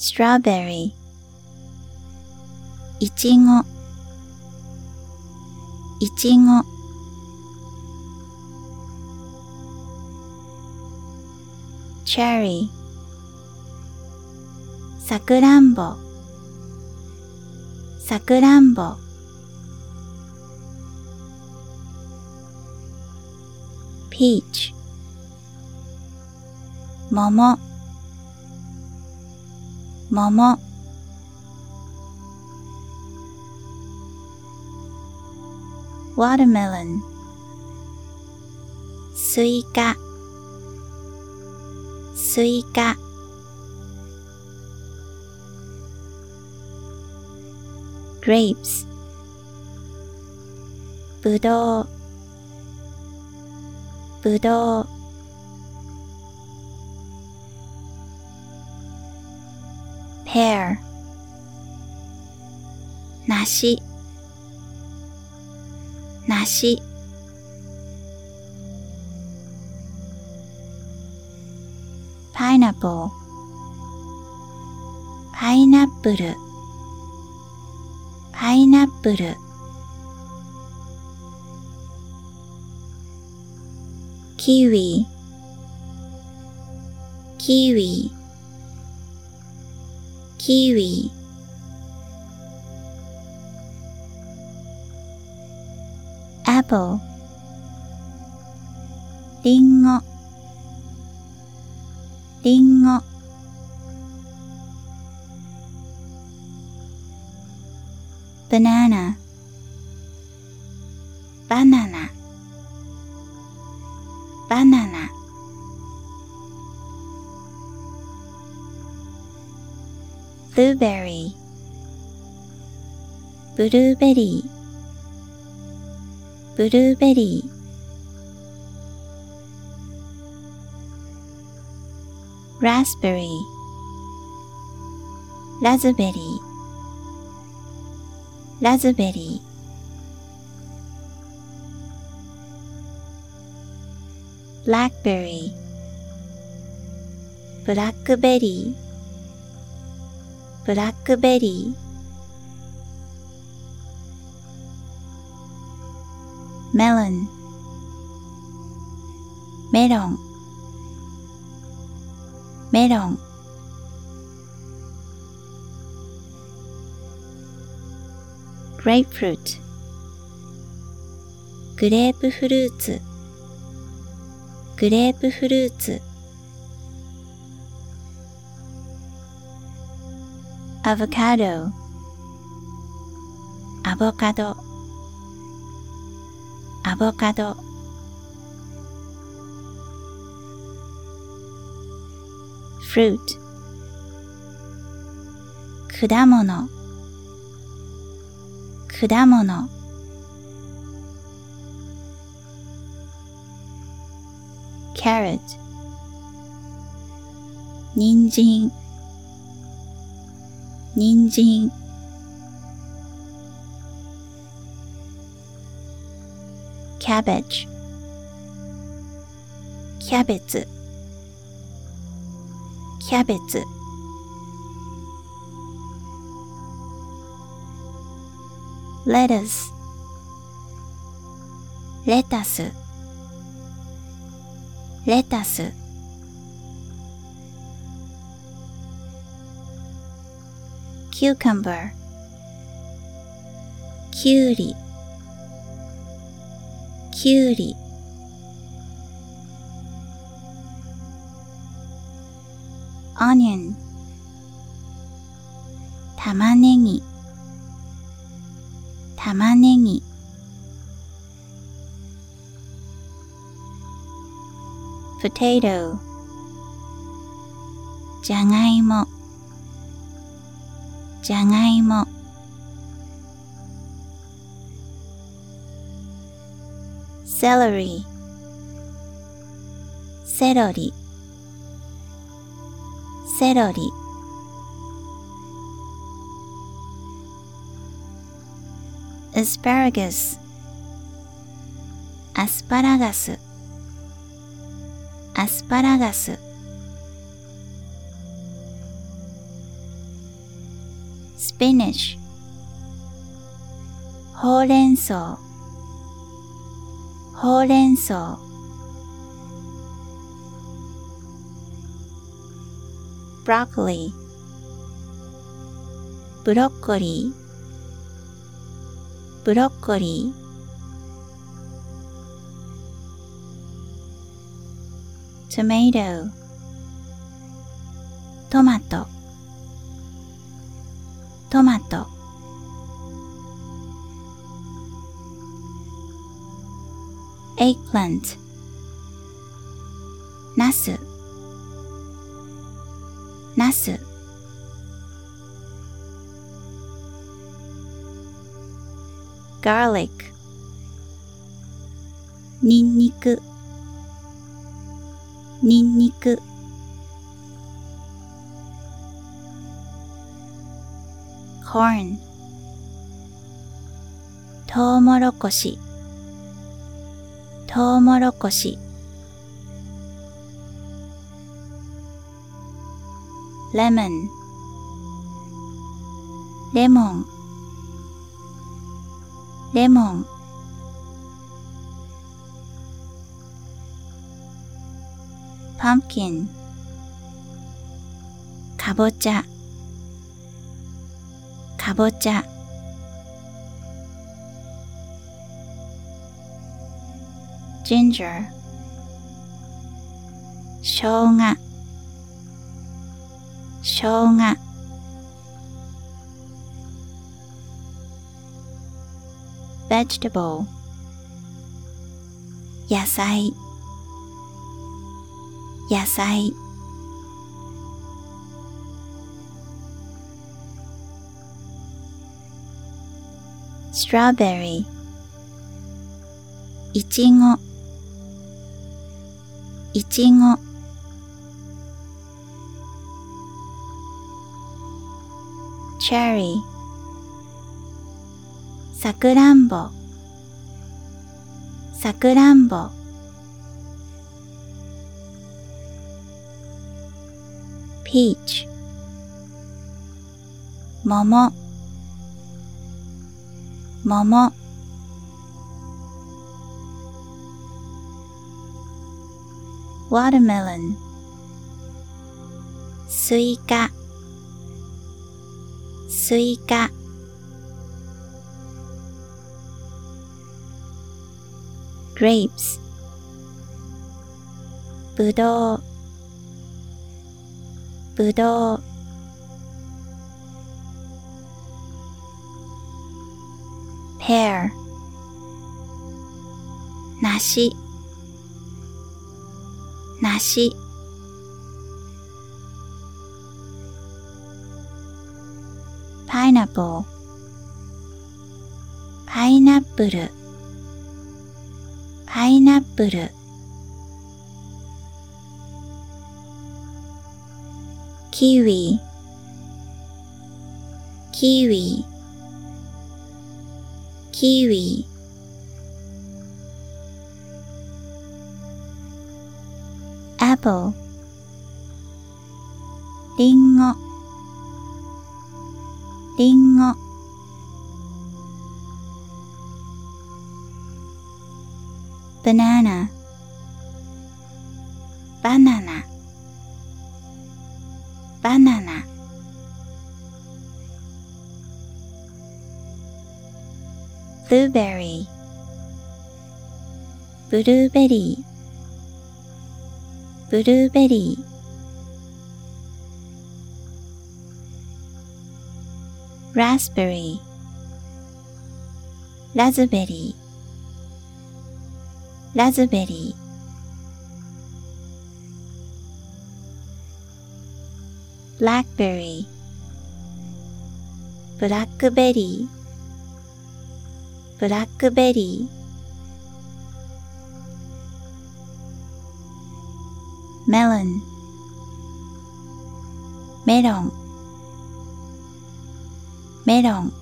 strawberry いちごいちご cherry さくらんぼさくらんぼ peach 桃 桃 watermelon スイカスイカ grapes ぶどうぶどう pear 梨。梨。pineapple. パイナップルパイナップルキウイ。キウイ。キウイ apple. リンゴリンゴバ blueberry ブルーベリーブルーベリー raspberry ラズベリーラズベリー blackberry ブラックベリー ブラックベリー。メロン。メロン。メロン。グレープフルーツ。グレープフルーツ。グレープフルーツ。アボカドアボカドアボカド fruit. 果物果物 carrot. 人参人参。cabbage キャベツ。キャベツ。レタスレタス。レタス。キューカンバーキュウリ。きゅうりオニオン玉ねぎ。玉ねぎ。ポテト。じゃがいも。じゃがいも。celery セロリ。セロリ。アスパラガス。アスパラガス。アスパラガス。Spinach. ほうれん草。ほうれん草。broccoli. ブロッコリー。ブロッコリー。tomato トマト。Eggplant ナス。ナス。garlic ニンニク。ニンニク。corn トウモロコシ。トウモロコシ。lemon レモン。レモン。pumpkin かぼちゃかぼちゃ ginger しょうがしょうが vegetable 野菜野菜 strawberry いちごいちご cherry さくらんぼ。さくらんぼ。Peach 桃。桃。watermelon スイカスイカ grapes ぶどうぶどう pear 梨 梨 pineapple パイナップルパイナップル kiwi キウイキウイ apple リンゴリンゴ banana バナナバナナ blueberry ブルーベリーブルーベリー raspberry. ラズベリーラズベリー blackberry. ブラックベリーブラックベリーメロ melon. メロンメロン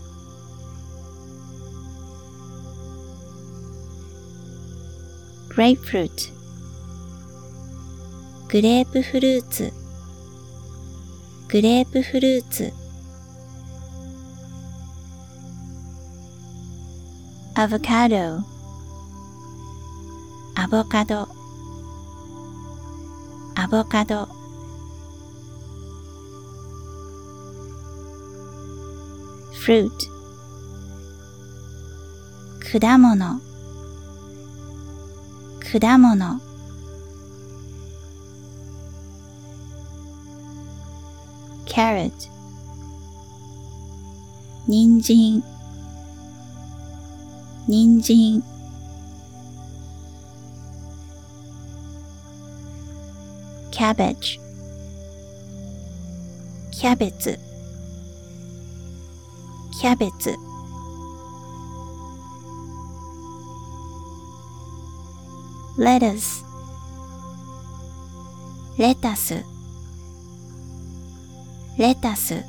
グレープフルーツグレープフルーツグレープフルーツアボカドアボカドボカドフルート果物果物キャット人参人参 cabbage キャベツキャベツ lettuce レタスレタス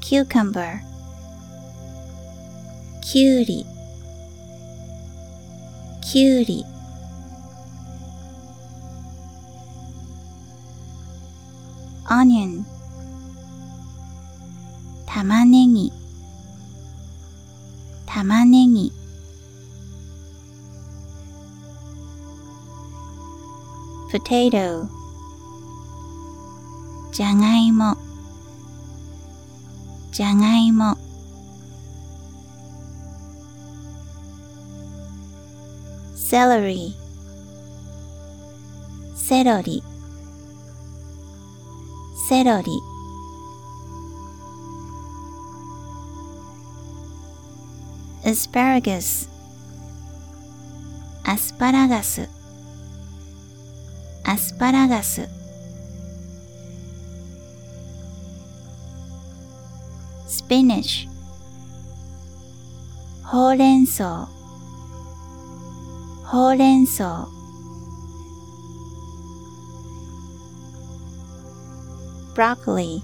cucumber きゅうり きゅうり onion 玉ねぎ。玉ねぎ。potato じゃがいも。じゃがいも。Celery. セロリセロリ asparagus. アスパラガスアスパラガス spinach. ほうれん草ほうれん草 broccoli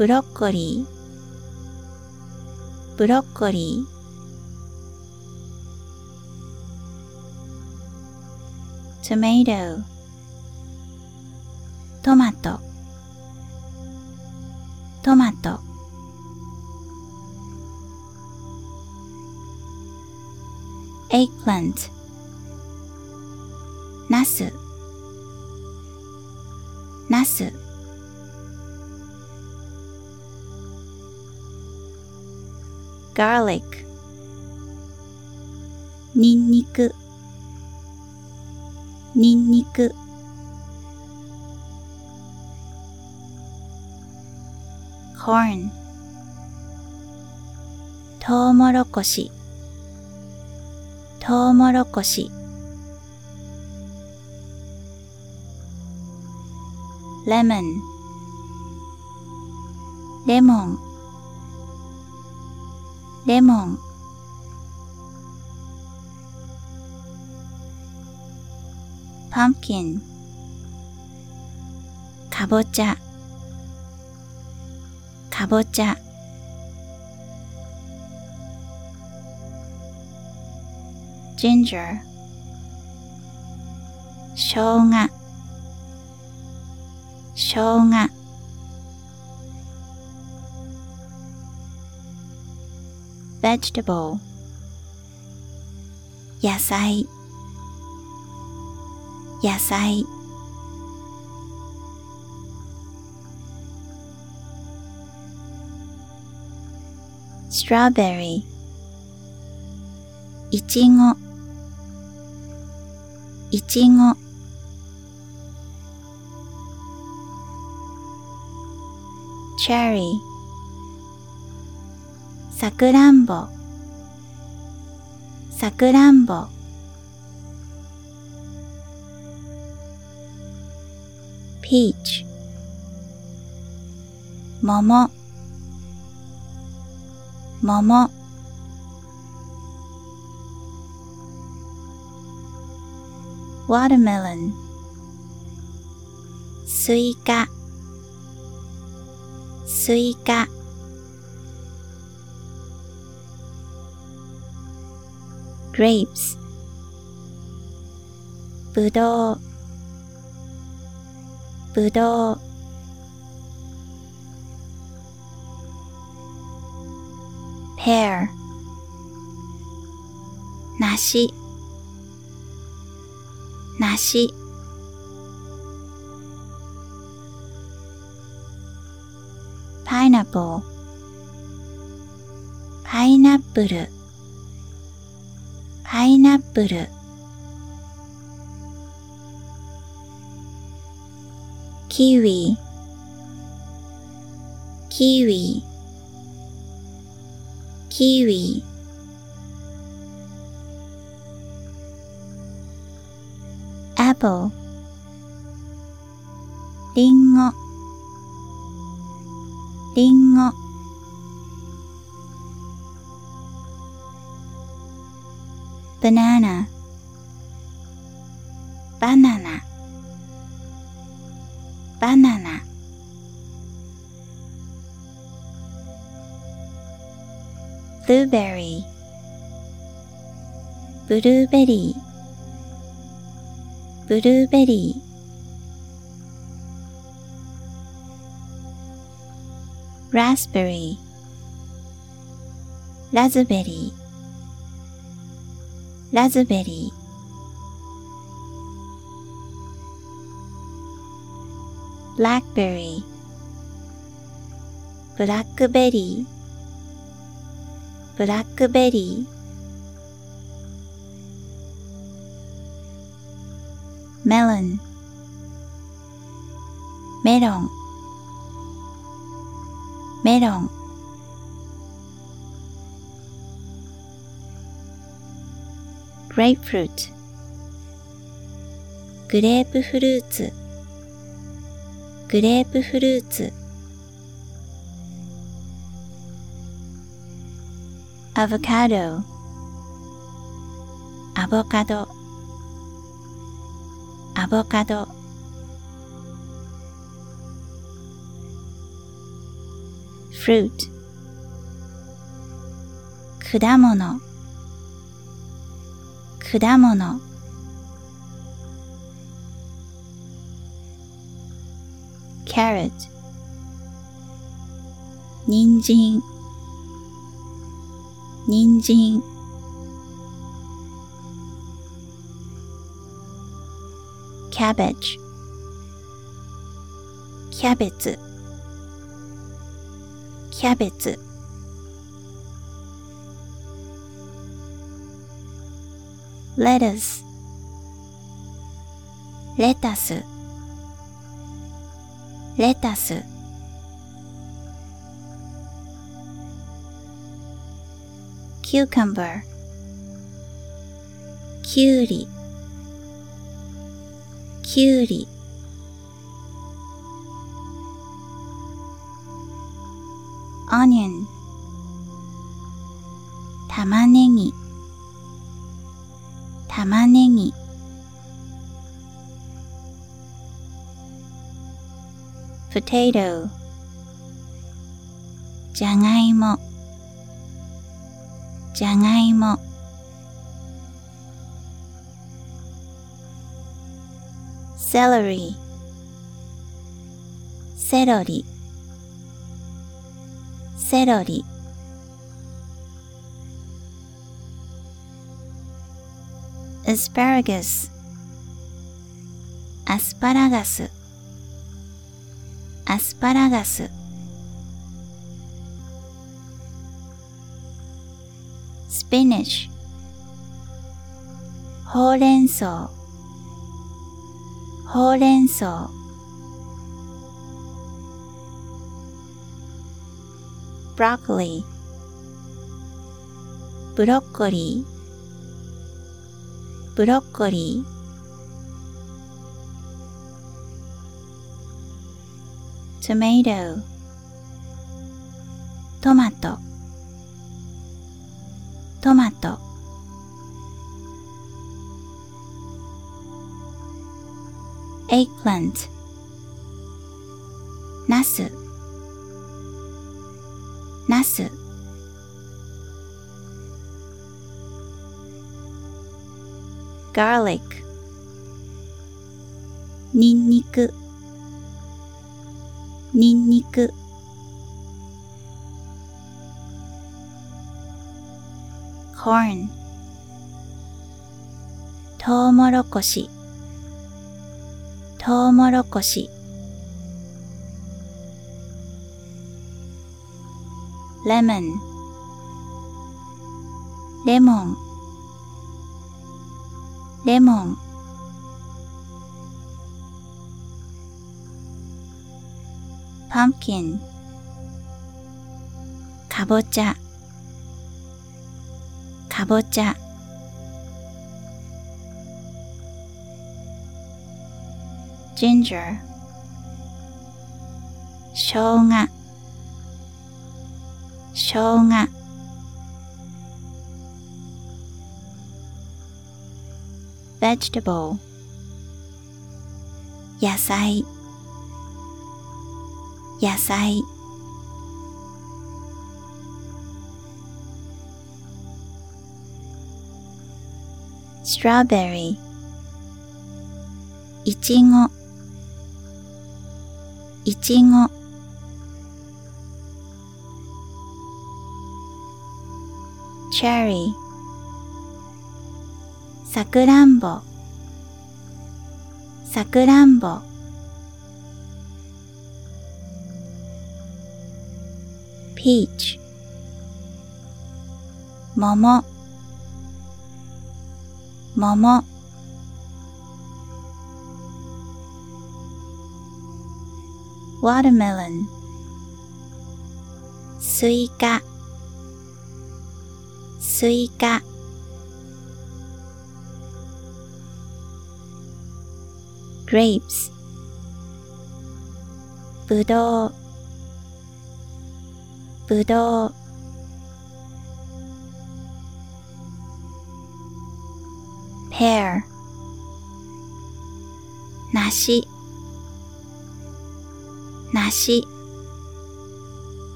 ブロッコリー。ブロッコリー。tomato トマト。Garlic. ニンニク。ニンニク。Corn トウモロコシ。トウモロコシ。Lemon レモンレモン。pumpkin かぼちゃ。かぼちゃ。ginger しょうがしょうが vegetable 野菜野菜 strawberry いちごいちご cherry さくらんぼ。さくらんぼ。peach 桃。桃。watermelon スイカ。スイカ。grapes ぶどうぶどう pear 梨梨 pineapple パイナップルイナップル。キウイ。キウイ。キウイ。apple リンゴ。Banana banana banana blueberry ブルーベリーブルーベリーラズベリーラズベリー。ラズベリーブラックベリー。ブラックベリー。ブラックベリー melon メロン。メロン grapefruit グレープフルーツグレープフルーツアボカドアボカドアボカド fruit 果物果物。carrot 人参。人参。cabbage キャベツ。キャベツ。レタスレタス cucumber. キュウリキュウ,キュウリ potato じゃがいも。じゃがいも。celery セロリ。セロリ。asparagus アスパラガス。アスパラガス。spinach ほうれん草。ほうれん草。broccoli ブロッコリー。ブロッコリー。Tomato トマトトマト eggplant ナスナス garlic ニンニクニンニク。Corn トウモロコシ。トウモロコシ。lemon レモン。レモン片かぼちゃかぼちゃジンジャーしょうがしょうがベジタブル野菜野菜 strawberry いちご。いちご。Cherry さくらんぼ。さくらんぼ。Peach 桃桃 watermelon スイカスイカ grapes ぶどうぶどう pear 梨。梨。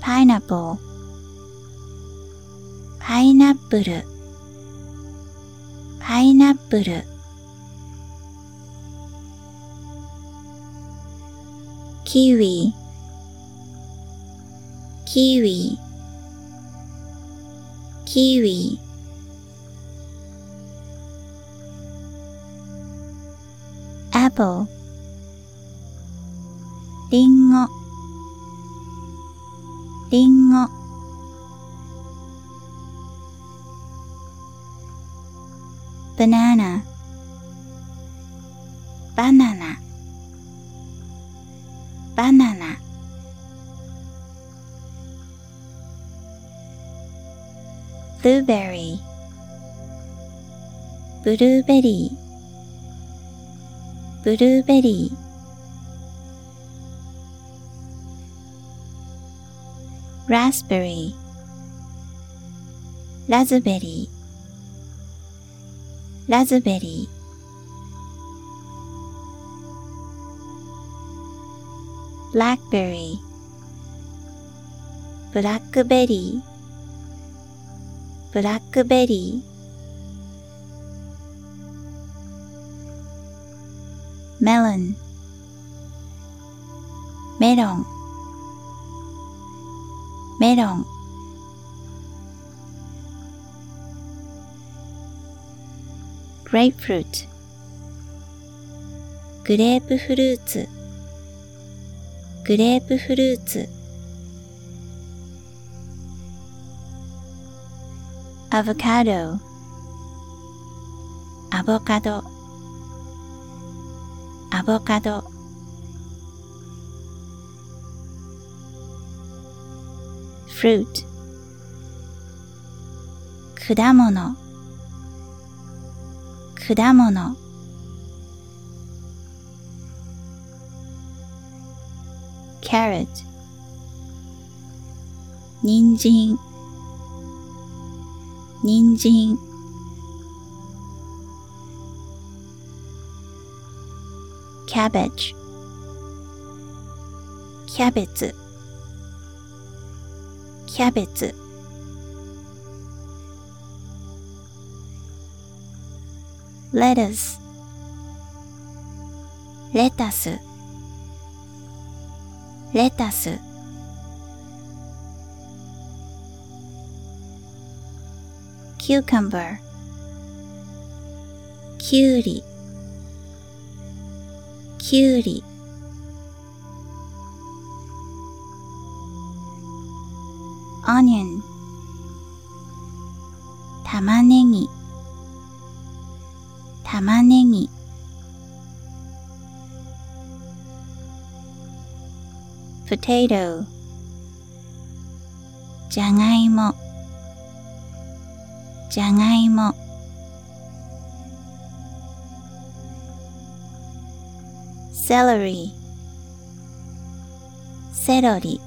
pineapple パイナップルパイナップルキウイ。キウイ。キウイ。apple リンゴ。リンゴ。banana バナナ。blueberry ブルーベリーブルーベリー raspberry ラズベリーラズベリー blackberry ブラックベリー ブラックベリー？メロン。メロン。メロン。グレープフルーツ。グレープフルーツ。グレープフルーツ。アボカドアボカドアボカド fruit. 果物果物 carrot. 人参人参。cabbage キャベツ。キャベツ。lettuce レタス。レタス。Cucumber. きゅうりきゅうり onion. 玉ねぎ。玉ねぎ。potato じゃがいも。じゃがいも。celery セロリ。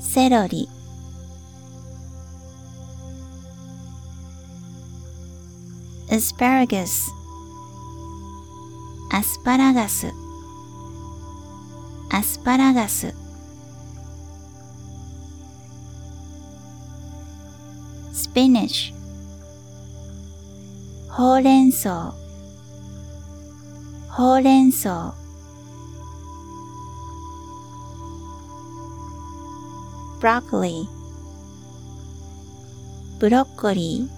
セロリ。asparagus アスパラガス。アスパラガス。Spinach ほうれん草ほうれん草。broccoli ブロッコリー。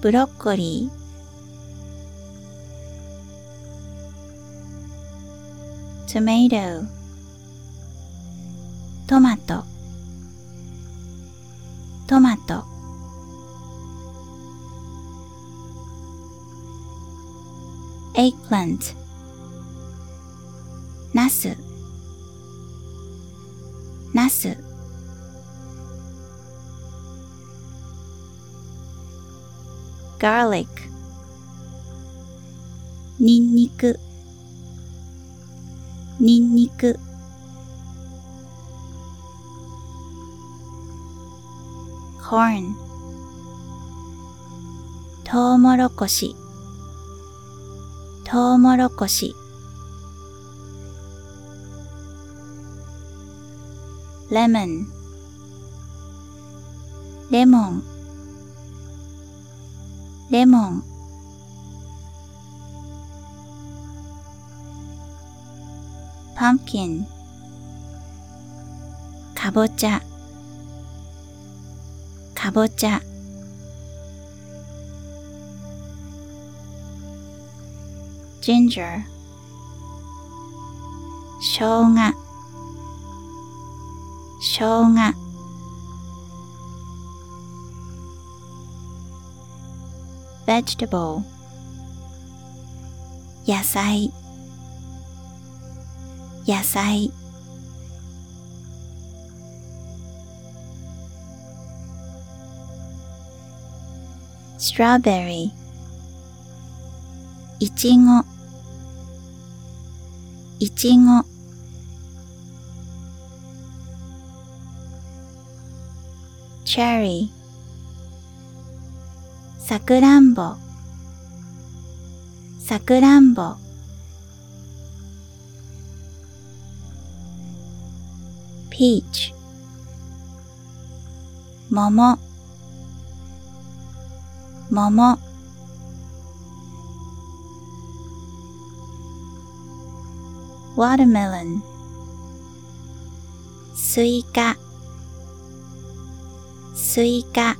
ブロッコリー。tomato トマトト。Plant ナス。ナス。Garlic. ニンニク。ニンニク。Corn. トウモロコシ。トウモロコシ。lemon レモン。レモン。pumpkin かぼちゃかぼちゃ ginger 生姜生姜 vegetable 野菜野菜 strawberry いちご。いちご。cherry さくらんぼ。さくらんぼ。peach 桃。桃。watermelon スイカスイカ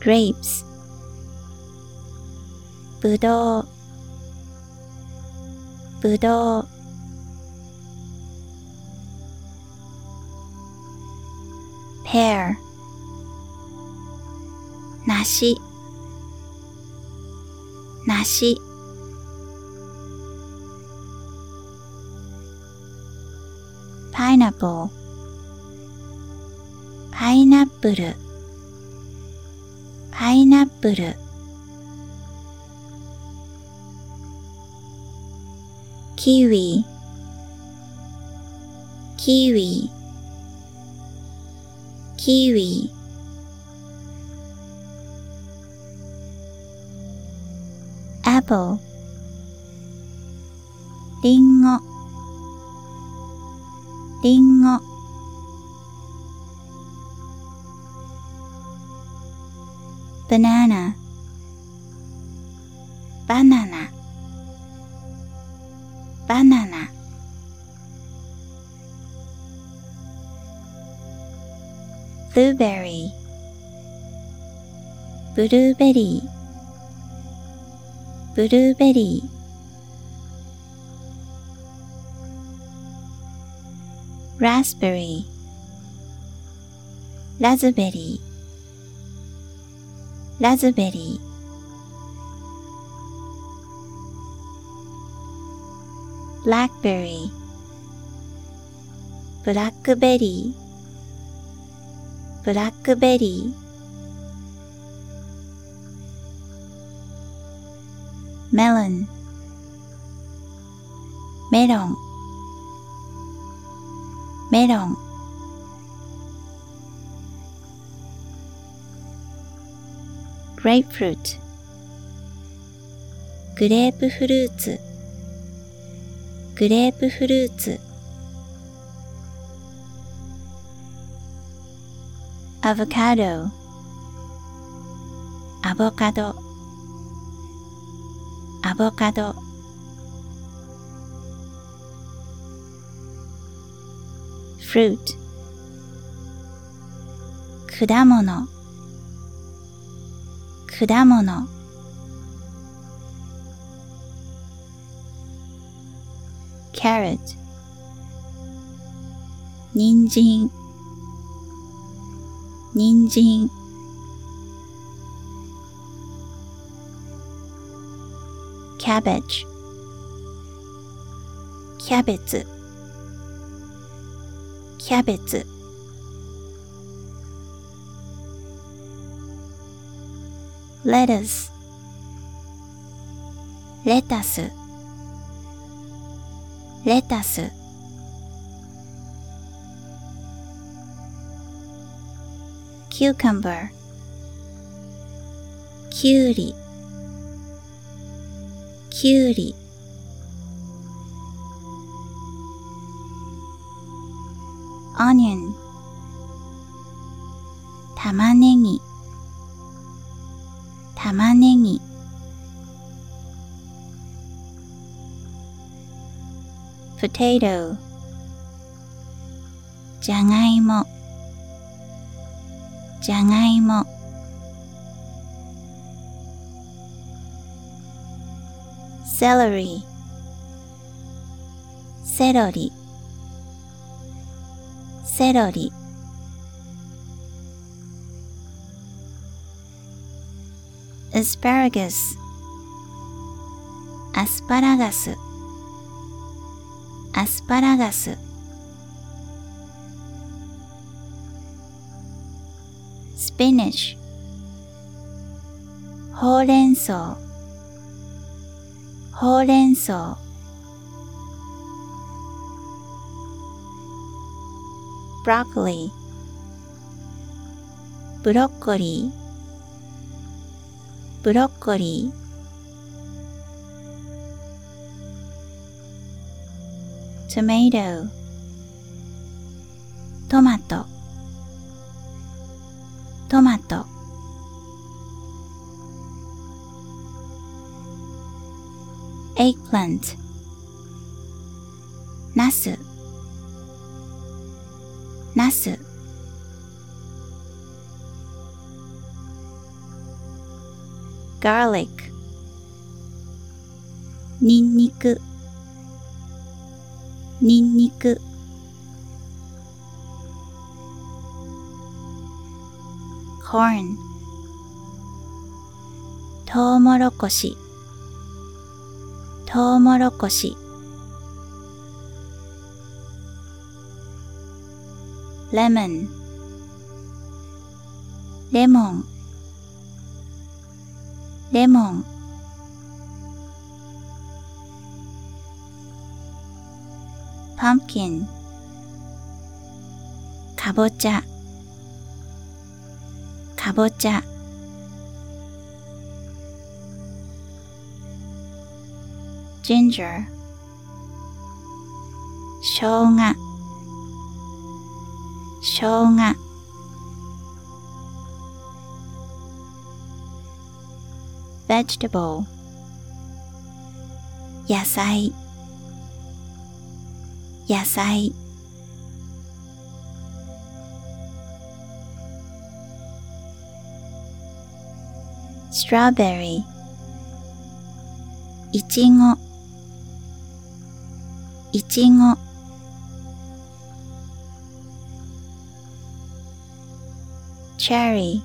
grapes ぶどうぶどう pear 梨 梨 pineapple パイナップルパイナップルキウイキウイキウイ apple りんごりんごバナナ。バナナ。バナナ。ブルーベリー。ブルーベリー。ブルーベリー raspberry. ラズベリーラズベリー blackberry. ブラックベリーブラックベリーメロンメロンメロングレープフルーツグレープフルーツグレープフルーツアボカドアボカドボカド。フルート。果物。果物。carrot 人参。人参。Cabbage. キャベツキャベツ lettuce. レタスレタスキューカンバーキュウリキュウリオニオン。玉ねぎ。玉ねぎ。potato じゃがいも。じゃがいも。Celery. セロリセロリ asparagus. アスパラガスアスパラガススピニッシュほうれん草ほうれん草ブロッコリー。ブロッコリー。ブロッコリー。tomato トマト。トマト。Eggplant ナス。ナス。garlic ニンニク。にんにくコーン。トウモロコシ。トウモロコシ。レモン。レモン。レモン。pumpkin かぼちゃ。かぼちゃ。ginger, ginger, vegetable, yasai, yasai, strawberry. Ichigo. いちご cherry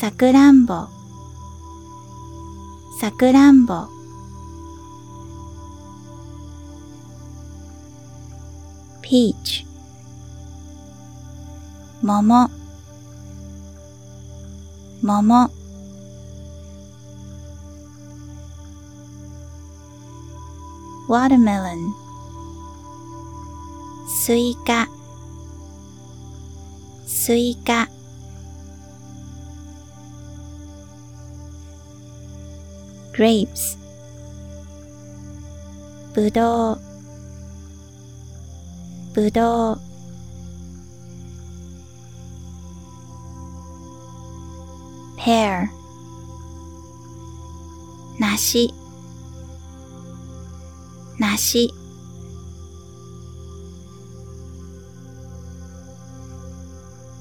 さくらんぼ。さくらんぼ。Peach 桃。桃。watermelon スイカスイカ grapes ぶどうぶどう pear 梨 梨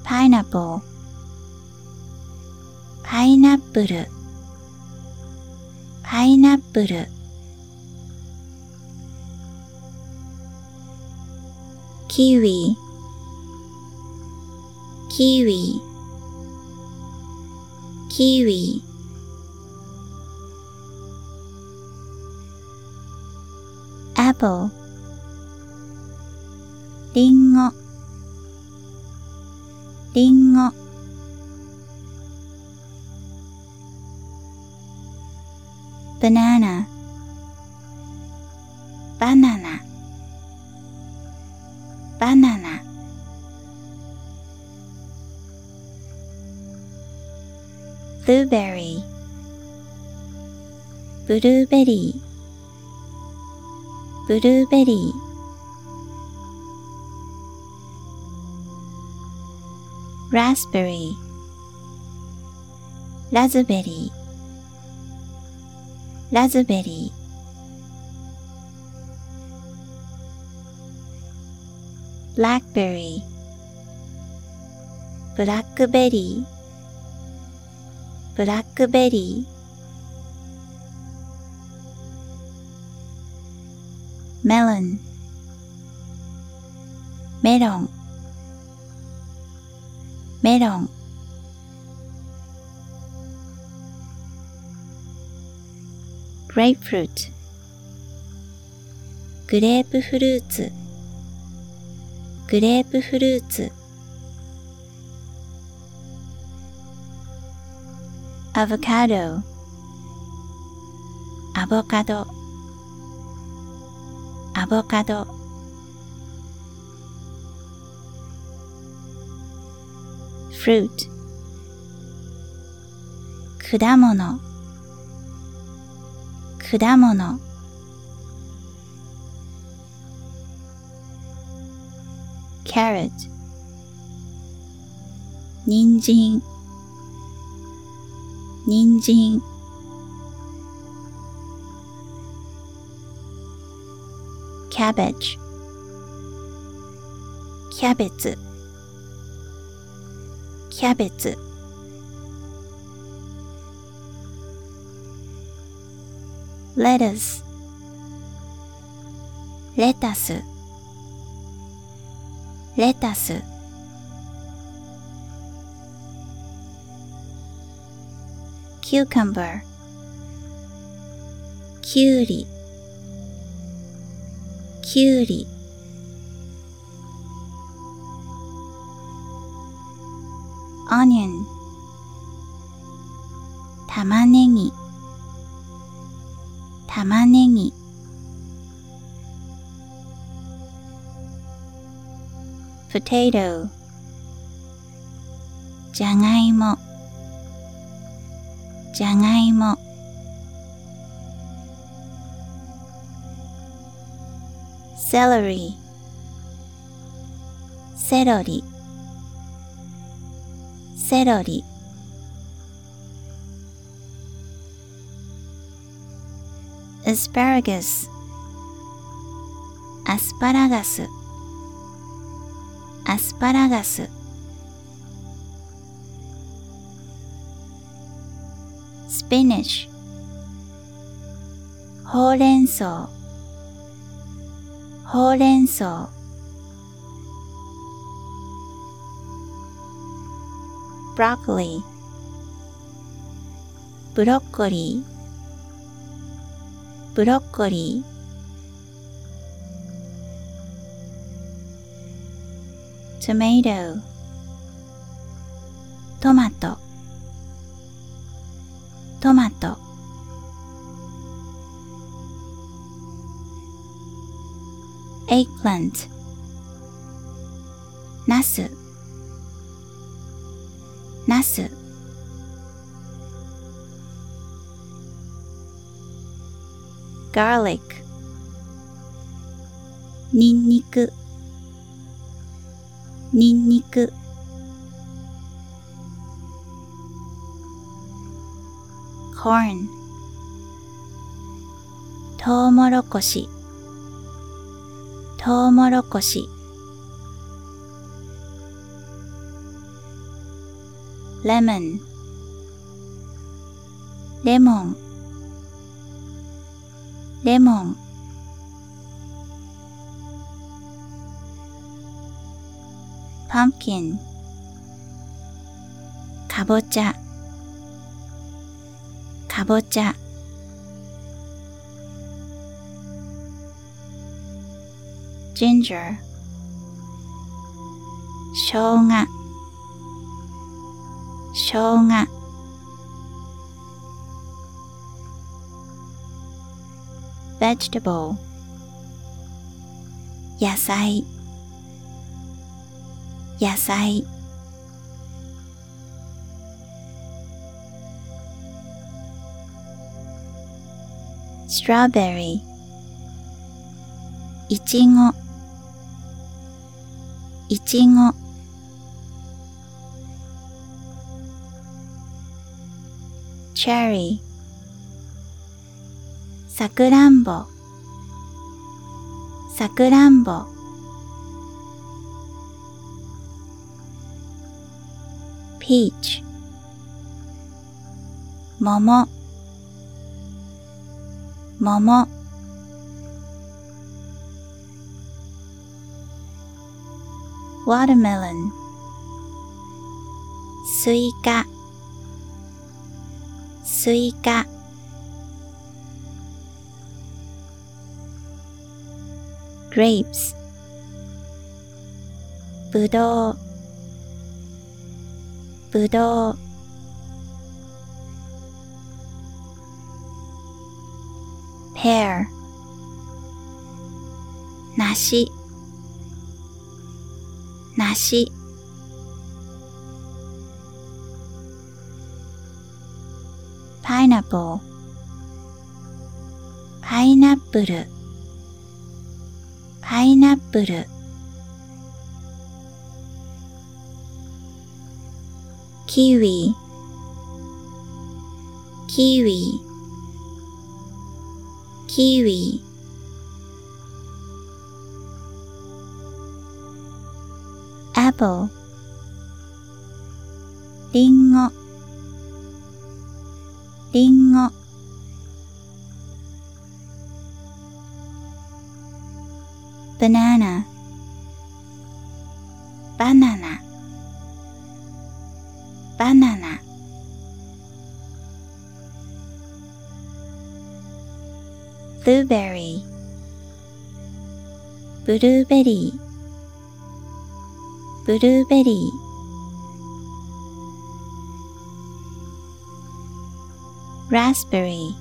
pineapple パイナップルパイナップルキウイキウイキウイ apple リンゴ。リンゴ。banana バナナ。バナナ。ブルーベリー。ブルーベリー。Raspberry. ラズベリーラズベリー blackberry. ブラックベリーブラックベリーメロンメロンメロングレープフルーツグレープフルーツグレープフルーツアボカドアボカドボカド。fruit 果物。果物。carrot 人参。人参。Cabbage. キャベツキャベツレタスレタスレタス cucumber. きゅうりきゅうり。onion 玉ねぎ。玉ねぎ。potato じゃがいも。じゃがいも。Celery. セロリセロリ asparagus. アスパラガスアスパラガス spinach. ほうれん草ほうれん草 broccoli ブロッコリー。ブロッコリー。tomato トマト。Eggplant ナス。ナス。Garlic. ニンニク。ニンニク。Corn. トウモロコシ。トウモロコシ。lemon レモン。レモン。pumpkin かぼちゃ。かぼちゃ。Ginger しょうがしょうが vegetable 野菜野菜 strawberry いちごいちご cherry さくらんぼ。さくらんぼ。Peach 桃。桃。watermelon スイカスイカ grapes ぶどうぶどう pear 梨 梨 pineapple パイナップルパイナップル kiwi キウイキウイ apple リンゴ。リンゴ。banana バナナ。バナナ。ブルーベリー。ブルーベリー。Raspberry.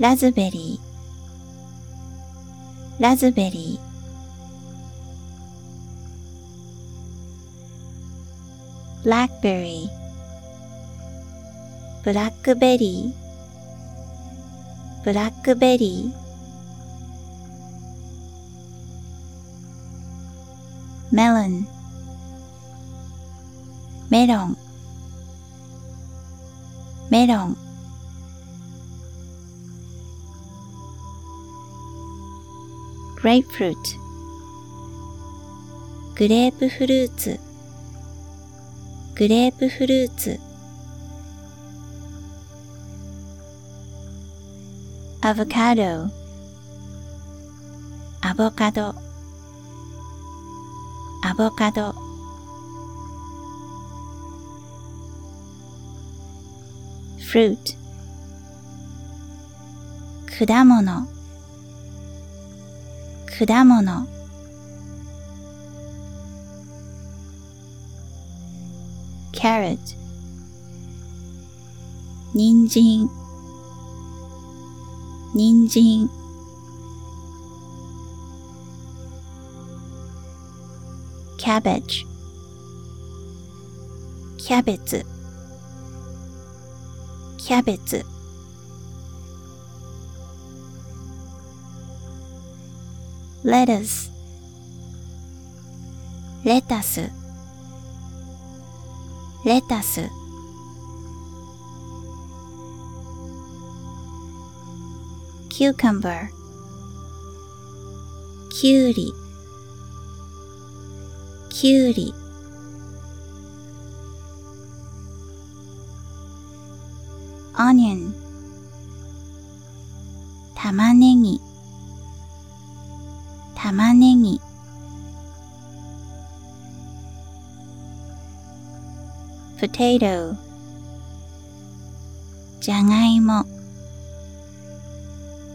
ラズベリーラズベリー blackberry. ブラックベリーブラックベリーメロ melon. メロンメロングレープフルーツグレープフルーツグレープフルーツアボカドアボカドボカド。fruit 果物。果物。ット、ニンジンニンジン cabbage キャベツキャベツ lettuce レタスレタス cucumber きゅうり きゅうり。onion 玉ねぎ。玉ねぎ。potato じゃがいも。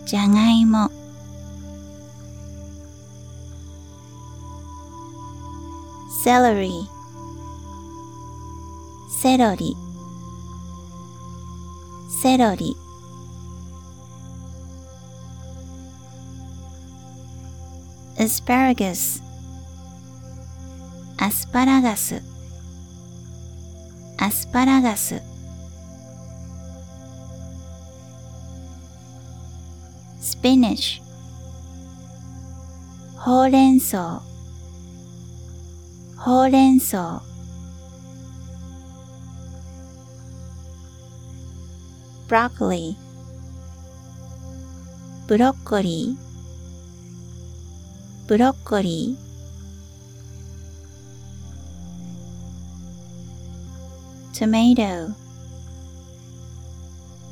じゃがいも。Celery. セロリセロリ asparagus. アスパラガスアスパラガス spinach. ほうれん草ほうれん草。broccoli ブロッコリー。ブロッコリー。tomato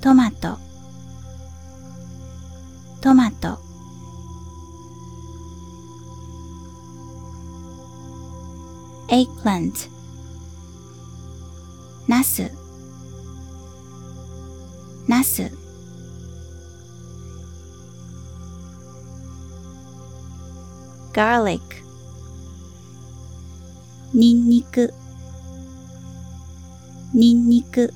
トマト。トマト。Eggplant. ナス。ナス。Garlic. ニンニク。ニンニク。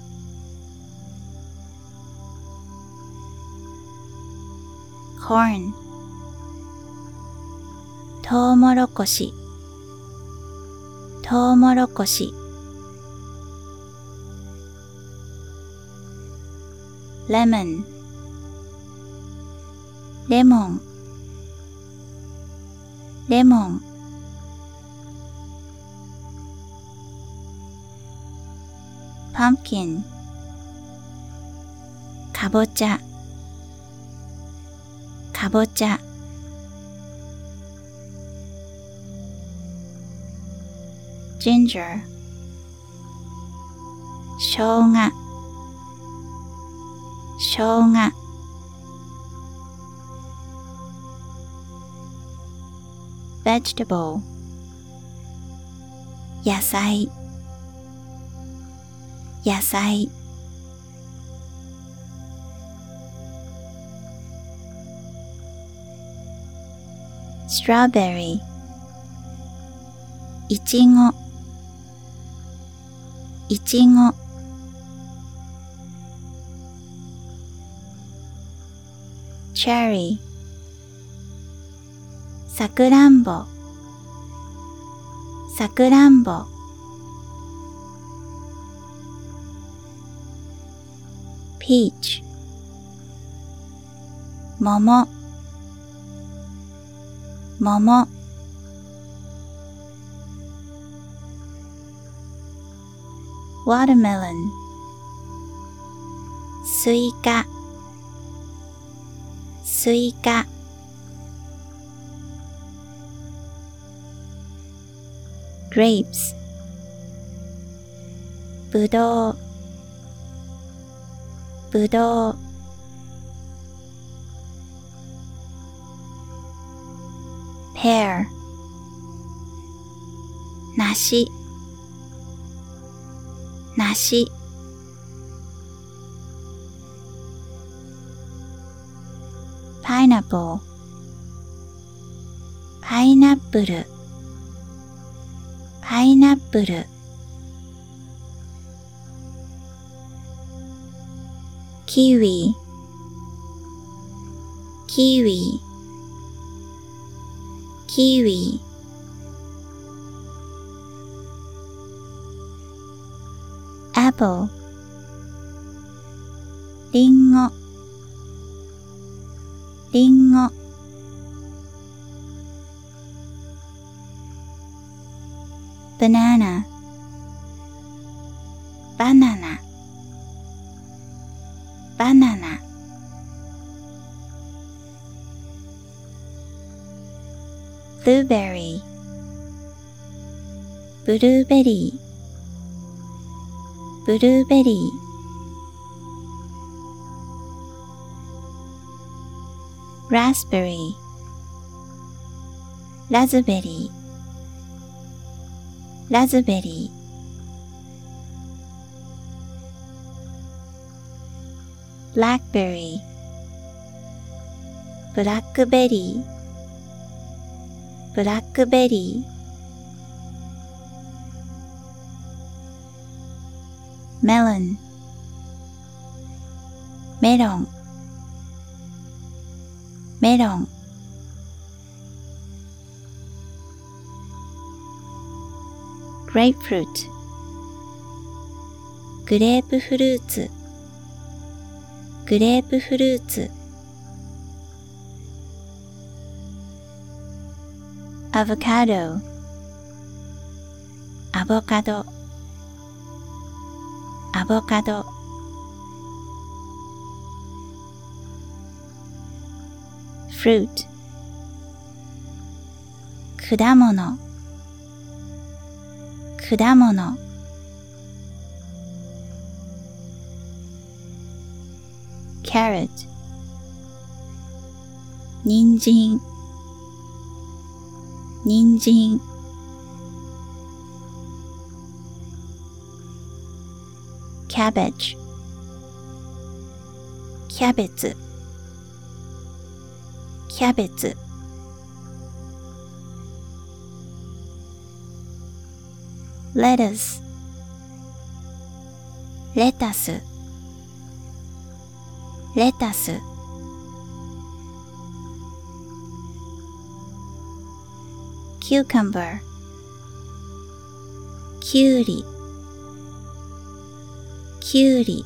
Corn. トウモロコシ。トウモロコシ。lemon レモン。レモン。pumpkin かぼちゃかぼちゃ ginger しょうがしょうが vegetable 野菜野菜 strawberry いちごいちご。Cherry さくらんぼ。さくらんぼ。Peach 桃。桃。watermelon. Suika. Suika. Grapes. Budo. Budo. Pear. Nashi. 梨 pineapple パイナップルパイナップルキウイキウイキウイリンゴ。リンゴ。バナナ。バナナ。バナナ。blueberry ブルーベリー。ブルーベリー raspberry. ラズベリーラズベリー blackberry. ブラックベリーブラックベリーメロンメロンメロングレープフルーツグレープフルーツグレープフルーツアボカドアボカドアボカド。fruit 果物。果物。carrot 人参。人参。Cabbage. キャベツキャベツレタスレタスレタス cucumber. きゅうりきゅうり。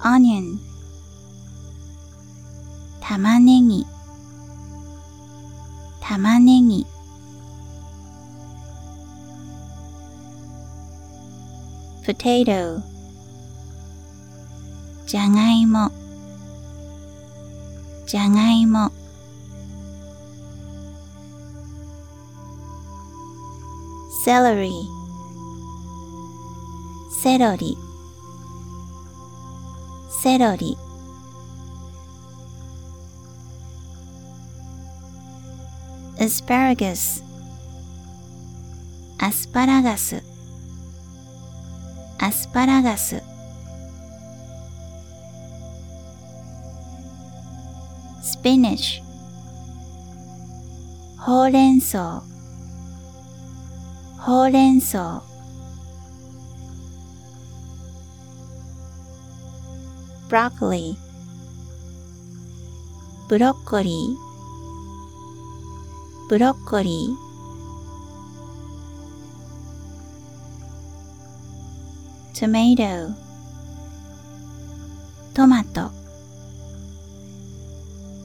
onion 玉ねぎ。玉ねぎ。potato じゃがいも。じゃがいも。Celery. セロリセロリ asparagus. アスパラガスアスパラガス spinach. ほうれん草ほうれん草 broccoli ブロッコリー。ブロッコリー。トマトトマト。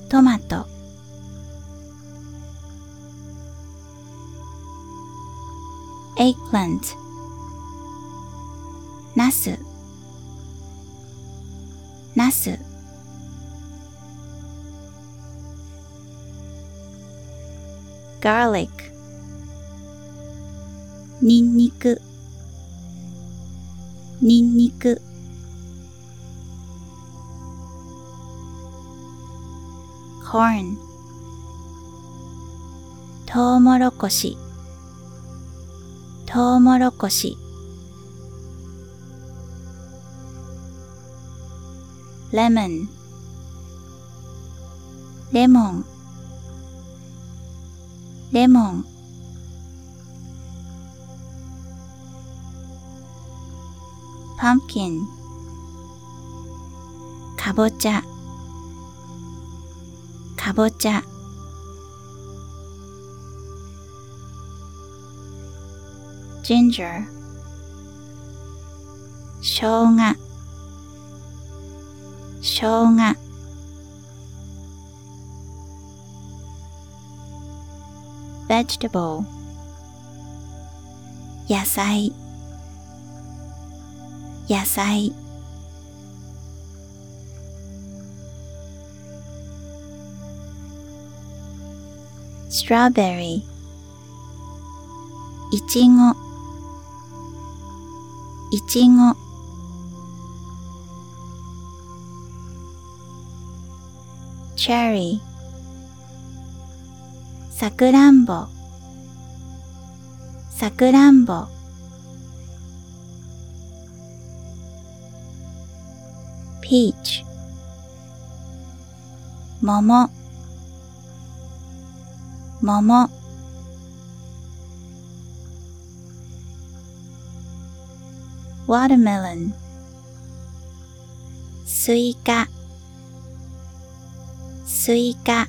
トマト。Eggplant. ナス。ナス。Garlic. ニンニク。ニンニク。Corn. トウモロコシ。トウモロコシ。lemon レモン。レモン。pumpkin かぼちゃかぼちゃ ginger しょうがしょうが vegetable 野菜野菜 strawberry いちごいちご。cherry さくらんぼ。さくらんぼ。peach 桃。桃。watermelon スイカスイカ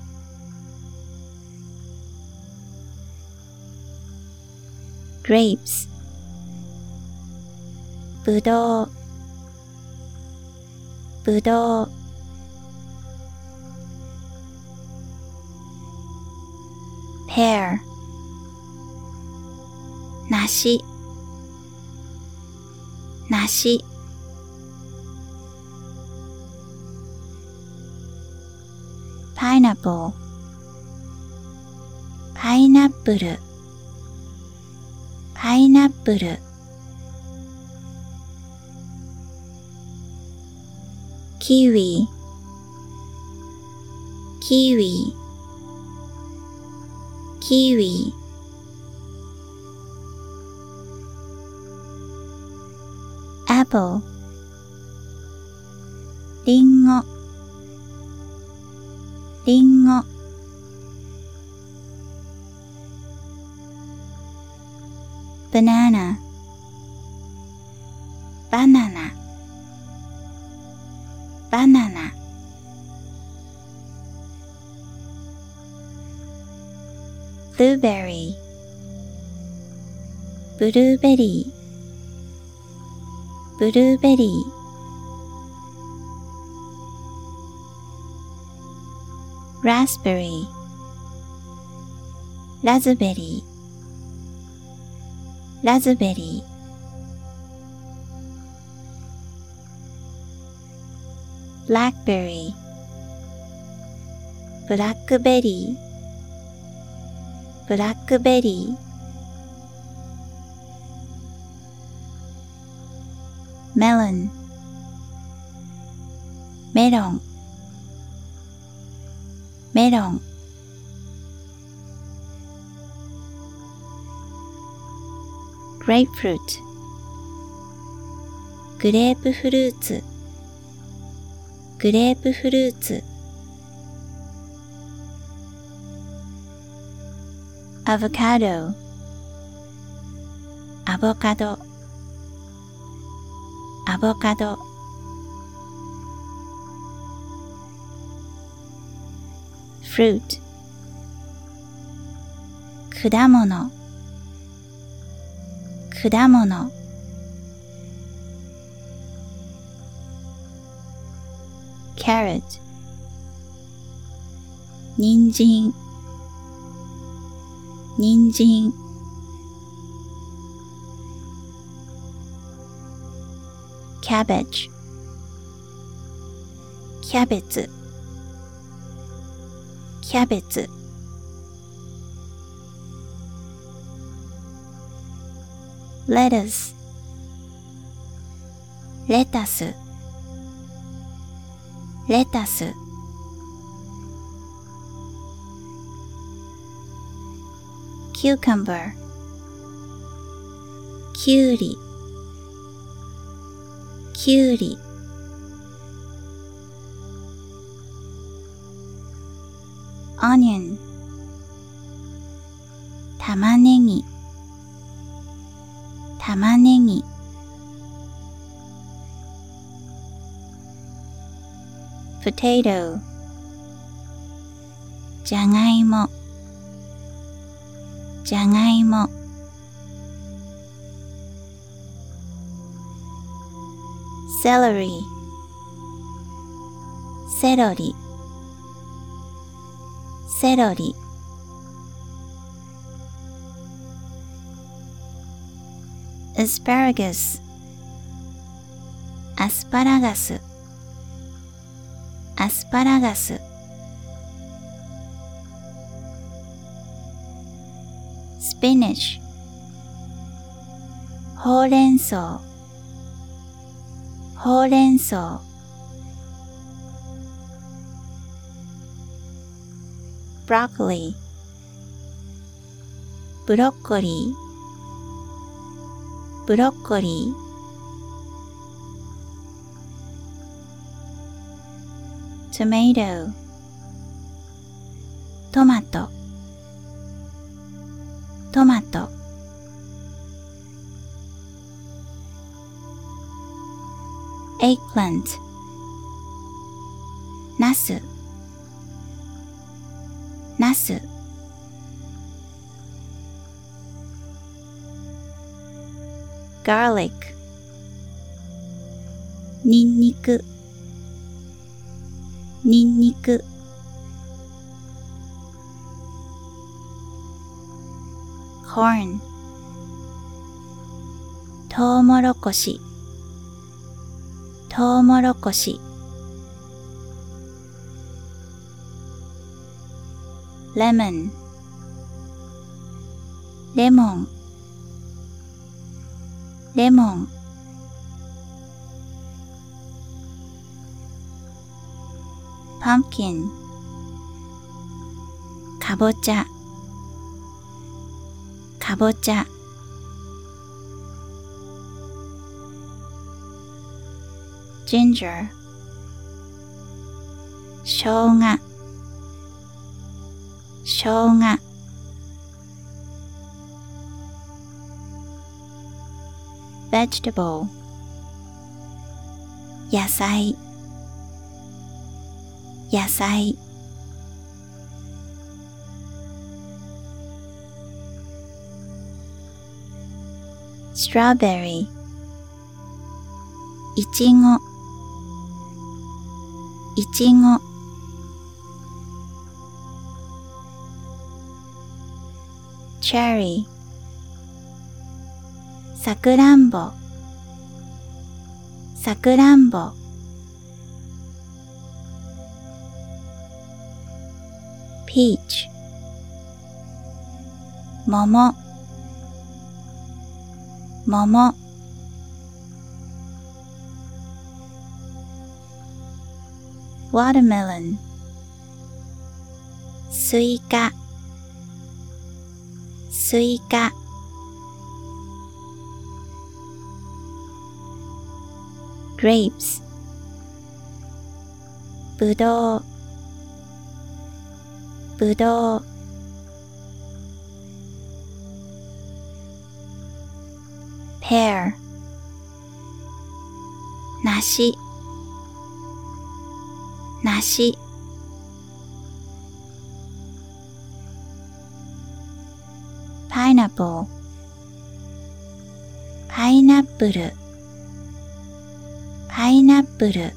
grapes ぶどうぶどう pear 梨 梨 pineapple パイナップルパイナップルキウイキウイキウイ apple リンゴリンゴ banana バナナバナナ blueberry ブルーベリーブルーベリー raspberry ラズベリーラズベリー blackberry ブラックベリーブラックベリー メロン。メロン。grapefruit グレープフルーツ。グレープフルーツ。アボカド。アボカド。アボカド。Fruit 果物果物 carrot 人参人参 cabbage キャベツキャベツ。レタス。レタス。レタス。キューカンバー。きゅうりきゅうり多年玉ねぎ。玉ねぎ。potato じゃがいも。じゃがいも。celery セロリ。セロリ。Asparagus アスパラガス。アスパラガス。Spinach ほうれん草。ほうれん草。Broccoli ブロッコリーブロッコリー tomato トマトトマト eggplant ナスナス garlic ニンニク。ニンニク。Corn トウモロコシ。トウモロコシ。Lemon レモンレモン pumpkin かぼちゃかぼちゃ ginger しょ生姜。ベジタブル野菜。野菜。ストラベリーいちご。いちご。Cherry さくらんぼさくらんぼ peach 桃桃 watermelon スイカ。スイカ grapes ぶどうぶどう pear 梨。梨。パイナップルパイナップル。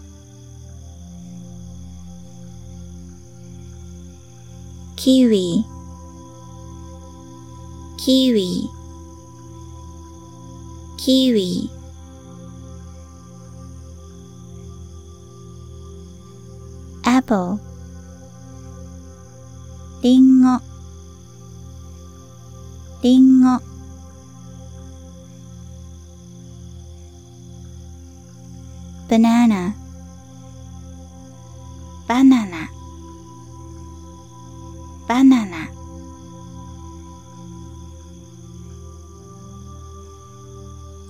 キウイ banana. Banana. Banana.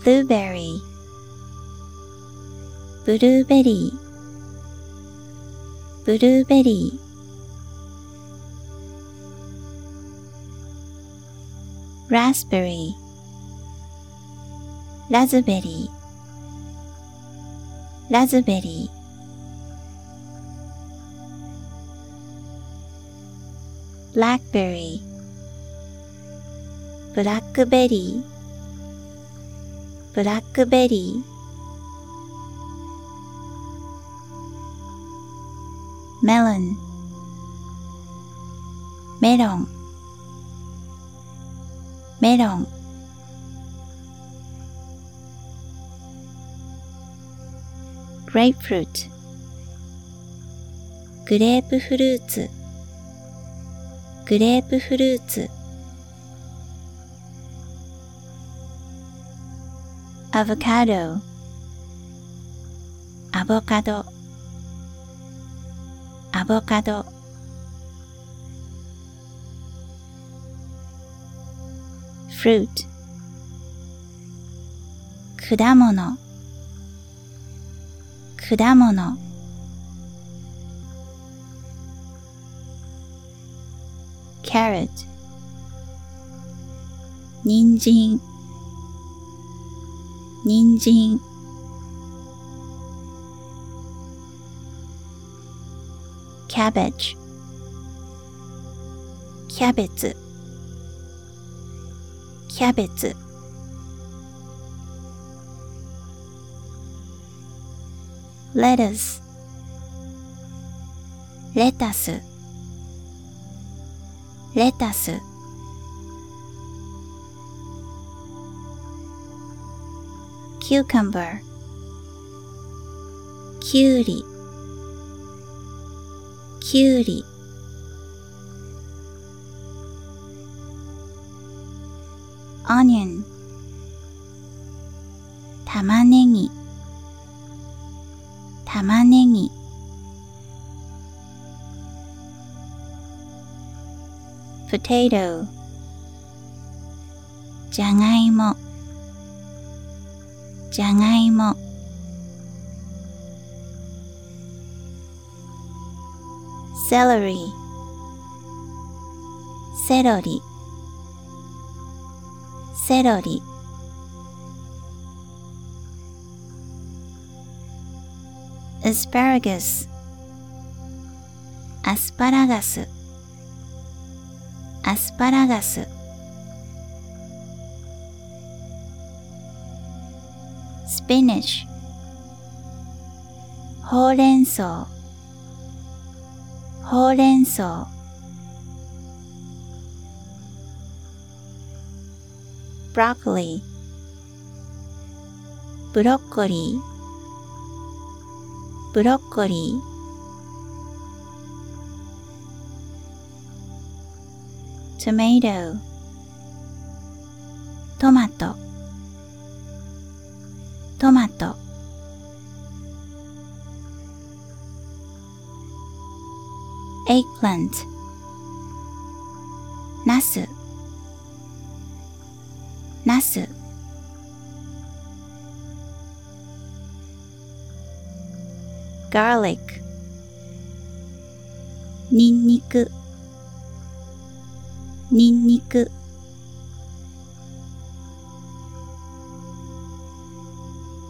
Blueberry. Blueberry. Blueberry. Raspberry. Raspberry. ラズベリーラズベリーラズベリー。blackberry ブラックベリー。ブラックベリー。メロン。メロン。メロン grapefruit グレープフルーツグレープフルーツ avocado アボカドアボカド fruit 果物果物。Carrot 人参。人参。Cabbage キャベツ。キャベツ。Lettuce. レタスレタスキューカンバーきゅうりきゅうりオニオン玉ねぎ potato じゃがいも。じゃがいも。celery セロリ。セロリ。asparagus アスパラガス。アスパラガス。スピニッシュ。ほうれん草ほうれん草ブロッコリー。ブロッコリー。ブロッコリー。Tomato トマトトマト eggplant ナスナス garlic ニンニクニンニク。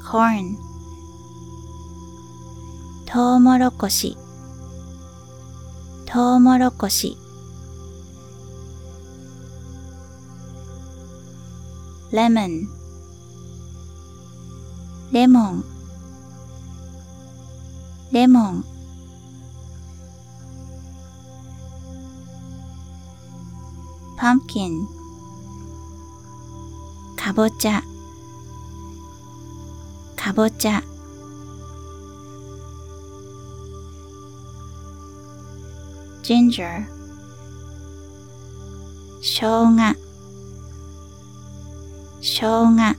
Corn トウモロコシ。トウモロコシ。レモン。レモン。レモン pumpkin かぼちゃかぼちゃ ginger しょうがしょうが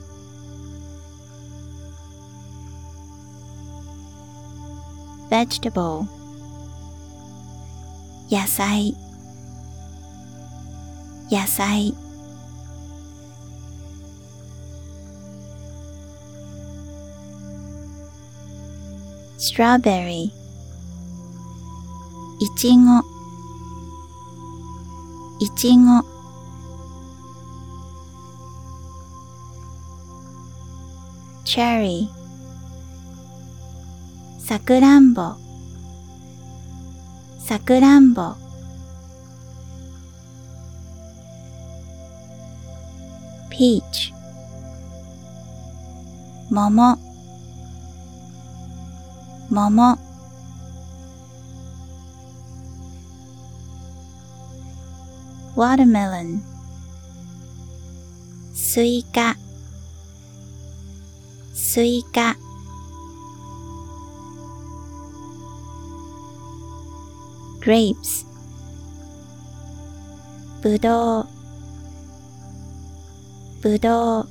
vegetable 野菜野菜。ストロベリーいちごいちごチェリーさくらんぼ。さくらんぼ。Peach 桃桃 watermelon スイカスイカ grapes ぶどうぶどう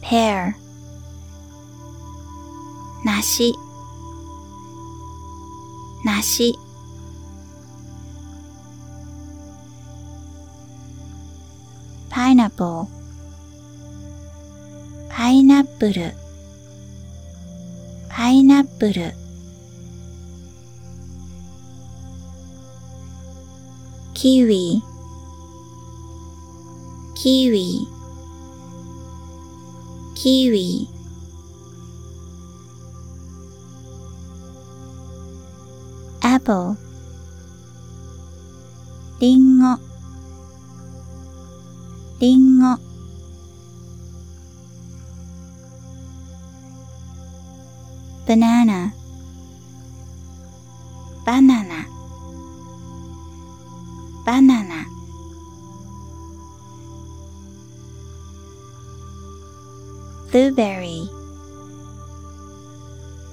pear 梨。梨。pineapple パイナップルパイナップルキウイ apple リンゴリンゴ banana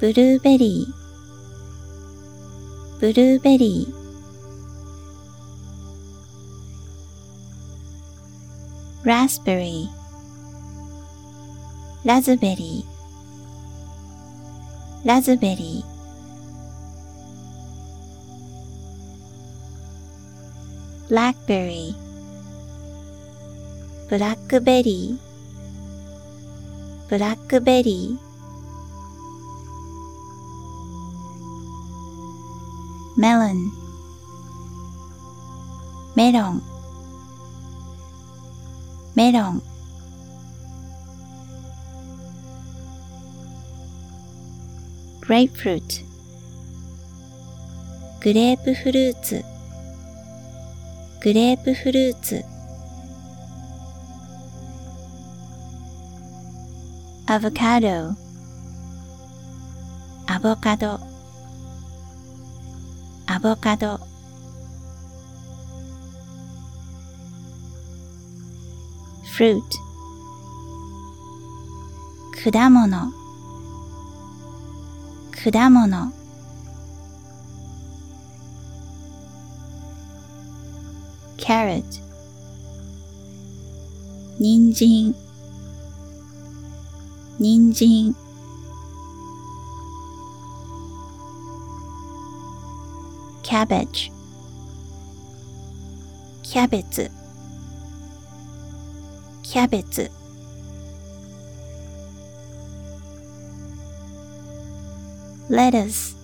ブルーベリーブルーベリー raspberry. ラズベリーラズベリー blackberry. ブラックベリーブラックベリーメロンメロンメロングレープフルーツグレープフルーツグレープフルーツアボカドアボカドアボカド。fruit 果物。果物。carrot 人参。人参。cabbage キャベツキャベツ lettuce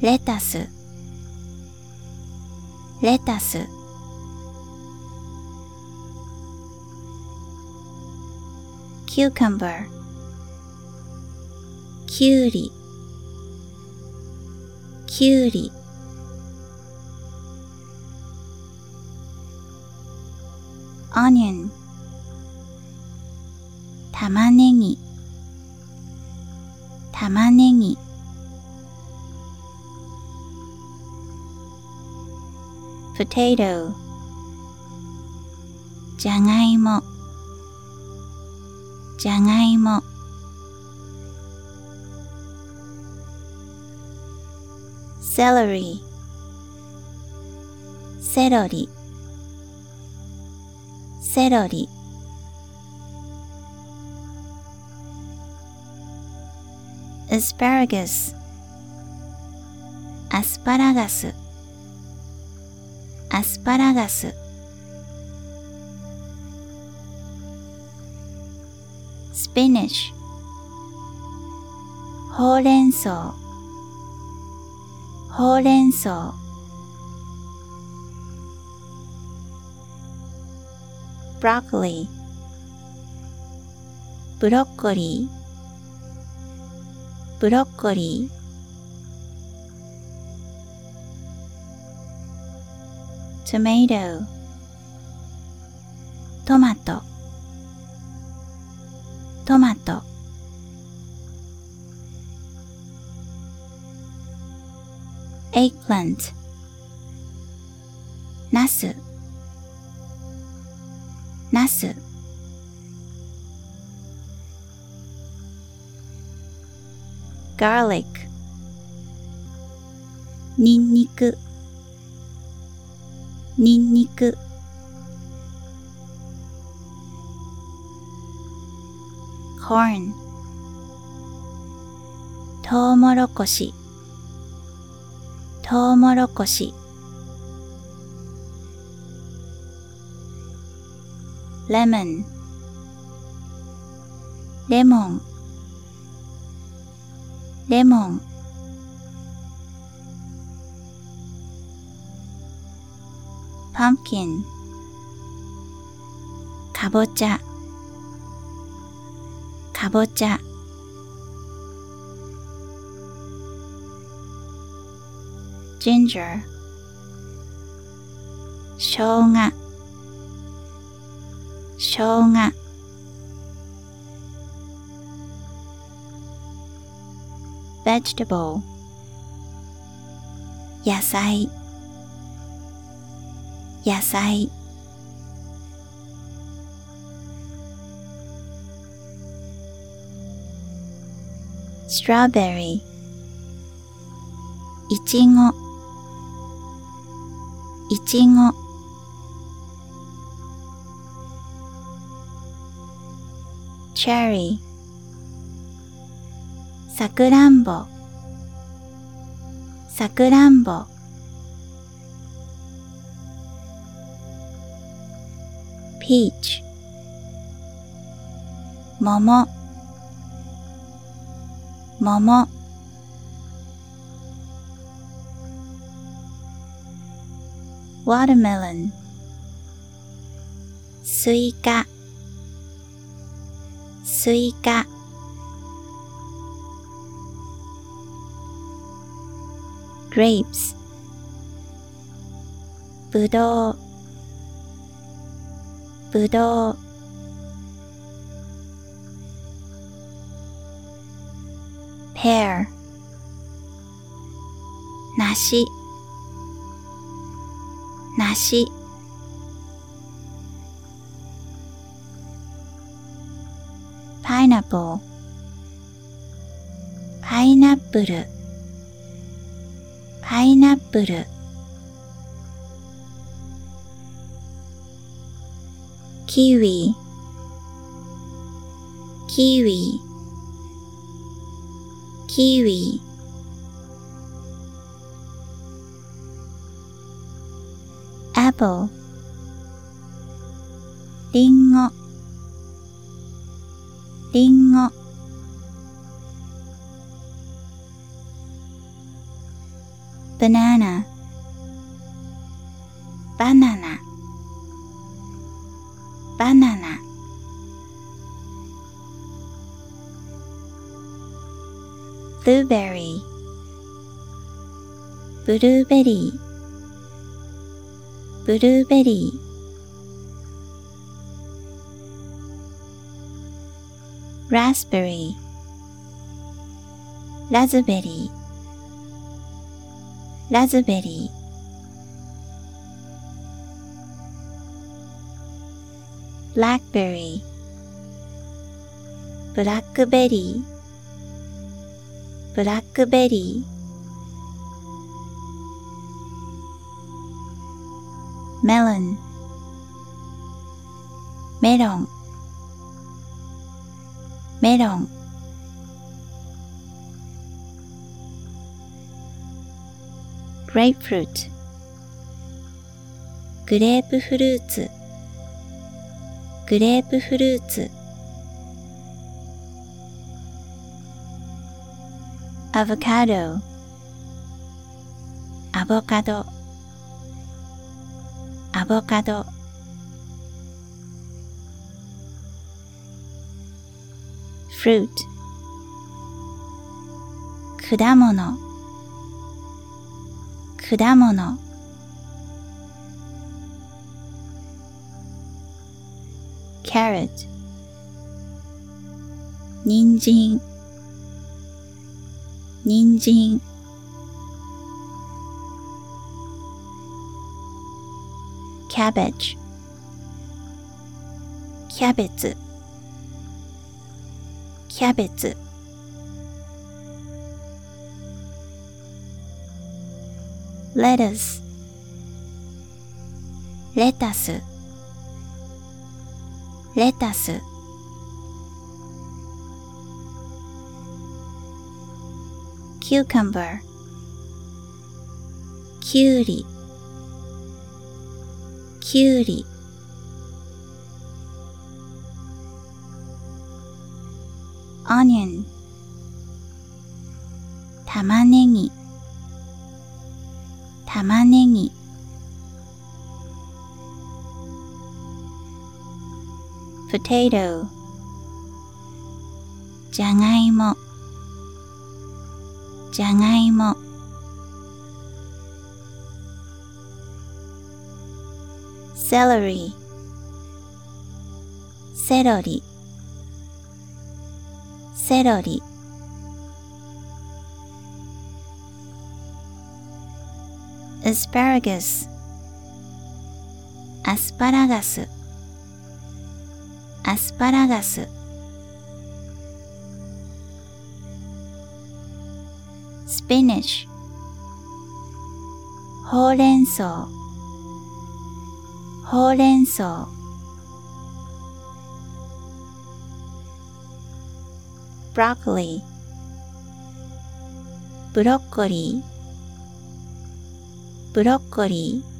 レタスレタス cucumber きゅうり きゅうり。onion 玉ねぎ。玉ねぎ。potato じゃがいも。じゃがいも。Celery. セロリセロリ asparagus. アスパラガスアスパラガス spinach. ほうれん草ほうれん草 broccoli ブロッコリー。ブロッコリー。tomato トマト。トマト。Plant ナス。ナス。garlic. ニンニク。ニンニク。corn. トウモロコシ。トウモロコシ。lemon レモン。レモン。pumpkin かぼちゃ。かぼちゃ。Ginger しょうがしょうが vegetable 野菜野菜 strawberry いちごちご。チェリーさくらんぼ。さくらんぼ。ピーチ桃。桃。watermelon スイカスイカ grapes ぶどうぶどう pear 梨 梨。Pineapple パイナップルパイナップル kiwi キウイキウイ apple リンゴリンゴ banana バナナバナナ blueberry ブルーベリーブルーベリー raspberry. ラズベリーラズベリー blackberry. ブラックベリーブラックベリーメロ melon. メロンメロングレープフルーツグレープフルーツグレープフルーツアボカドアボカドボカド。fruit 果物。果物。carrot 人参。人参。にんじん cabbage キャベツキャベツ lettuce レタスレタス cucumber きゅうり きゅうり onion 玉ねぎ。玉ねぎ。potato じゃがいも。じゃがいも。Celery. セロリセロリ asparagus. アスパラガスアスパラガス spinach. ほうれん草ほうれん草 broccoli ブロッコリー。ブロッコリー。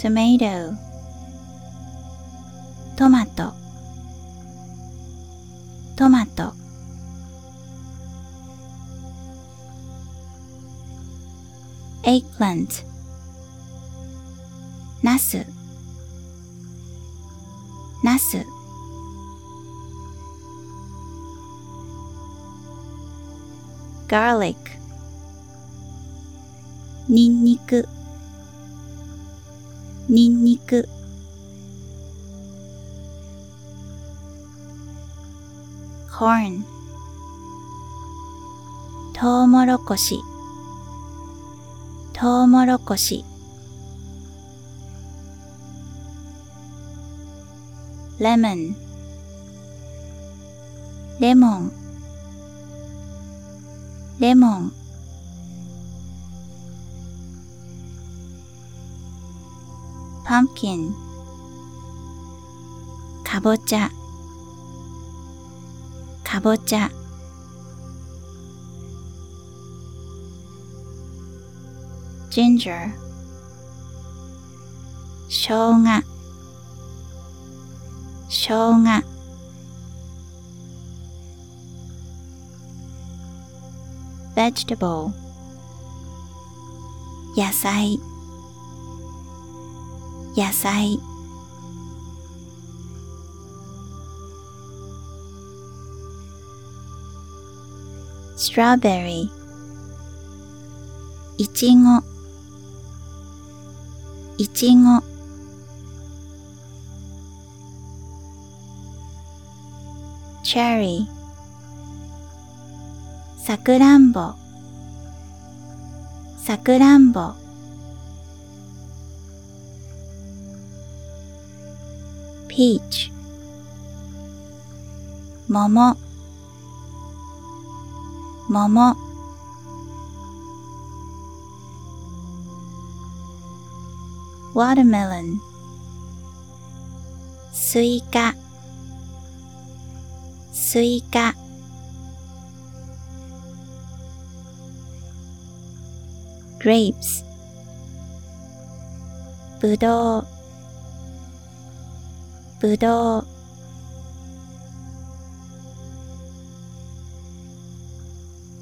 tomato トマト。トマト。went. ナス、ナス。garlic ニンニク、ニンニク。corn トウモロコシ。コシトウモロコシ。lemon レモン。レモン。pumpkin かぼちゃ。かぼちゃ。Ginger しょうがしょうが vegetable 野菜野菜 strawberry いちごいちご cherry さくらんぼ。さくらんぼ。Peach 桃。桃。watermelon. Suika. Suika. Grapes. Budo. Budo.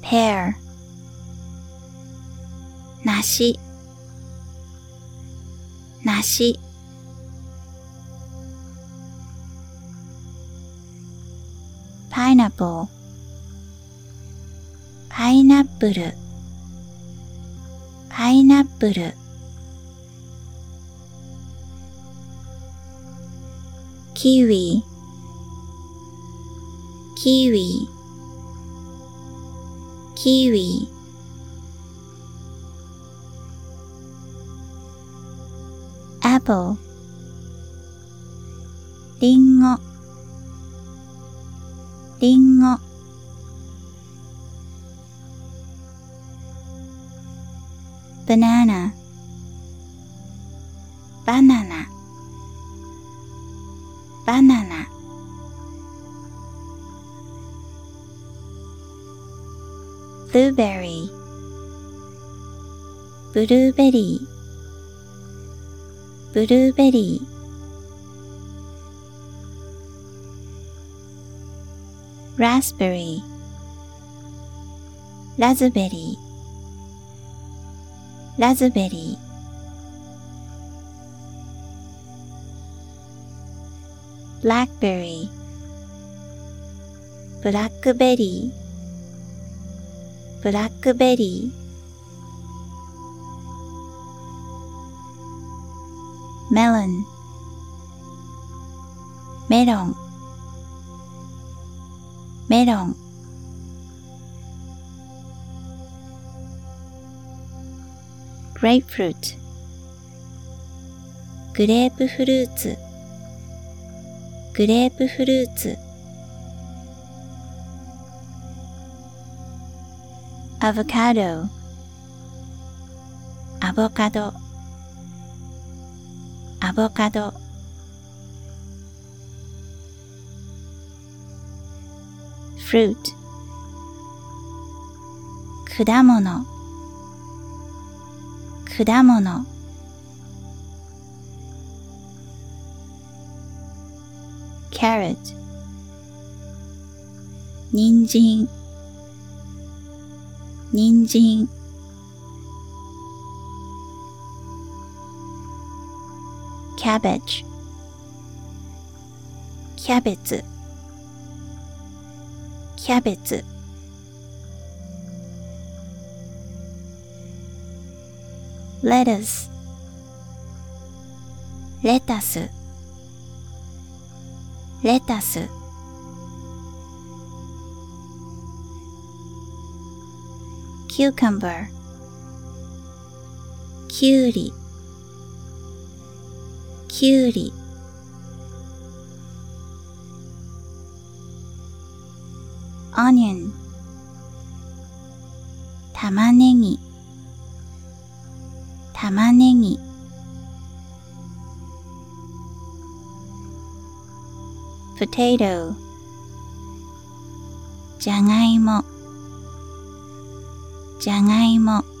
Pear. Nashi. 梨 pineapple パイナップルパイナップルキウイキウイキウイ apple リンゴ。リンゴ。バナナ。バナナ。バナナ。blueberry ブルーベリー。ブルーベリーラズベリーラズベリーラズベリー blackberry. ブラックベリーブラックベリーメロンメロンメロングレープフルーツグレープフルーツグレープフルーツアボカドアボカドアボカド。フルート果物。果物。carrot 人参。人参。cabbage キャベツキャベツ lettuce レタスレタス cucumber きゅうり きゅうり onion 玉ねぎ。玉ねぎ。potato じゃがいも。じゃがいも。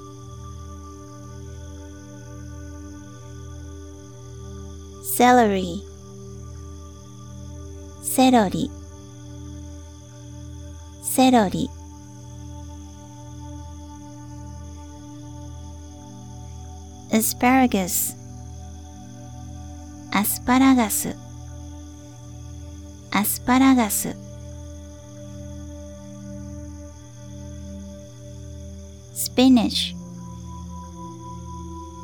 Celery. セロリセロリ asparagus. アスパラガスアスパラガススピニッシュ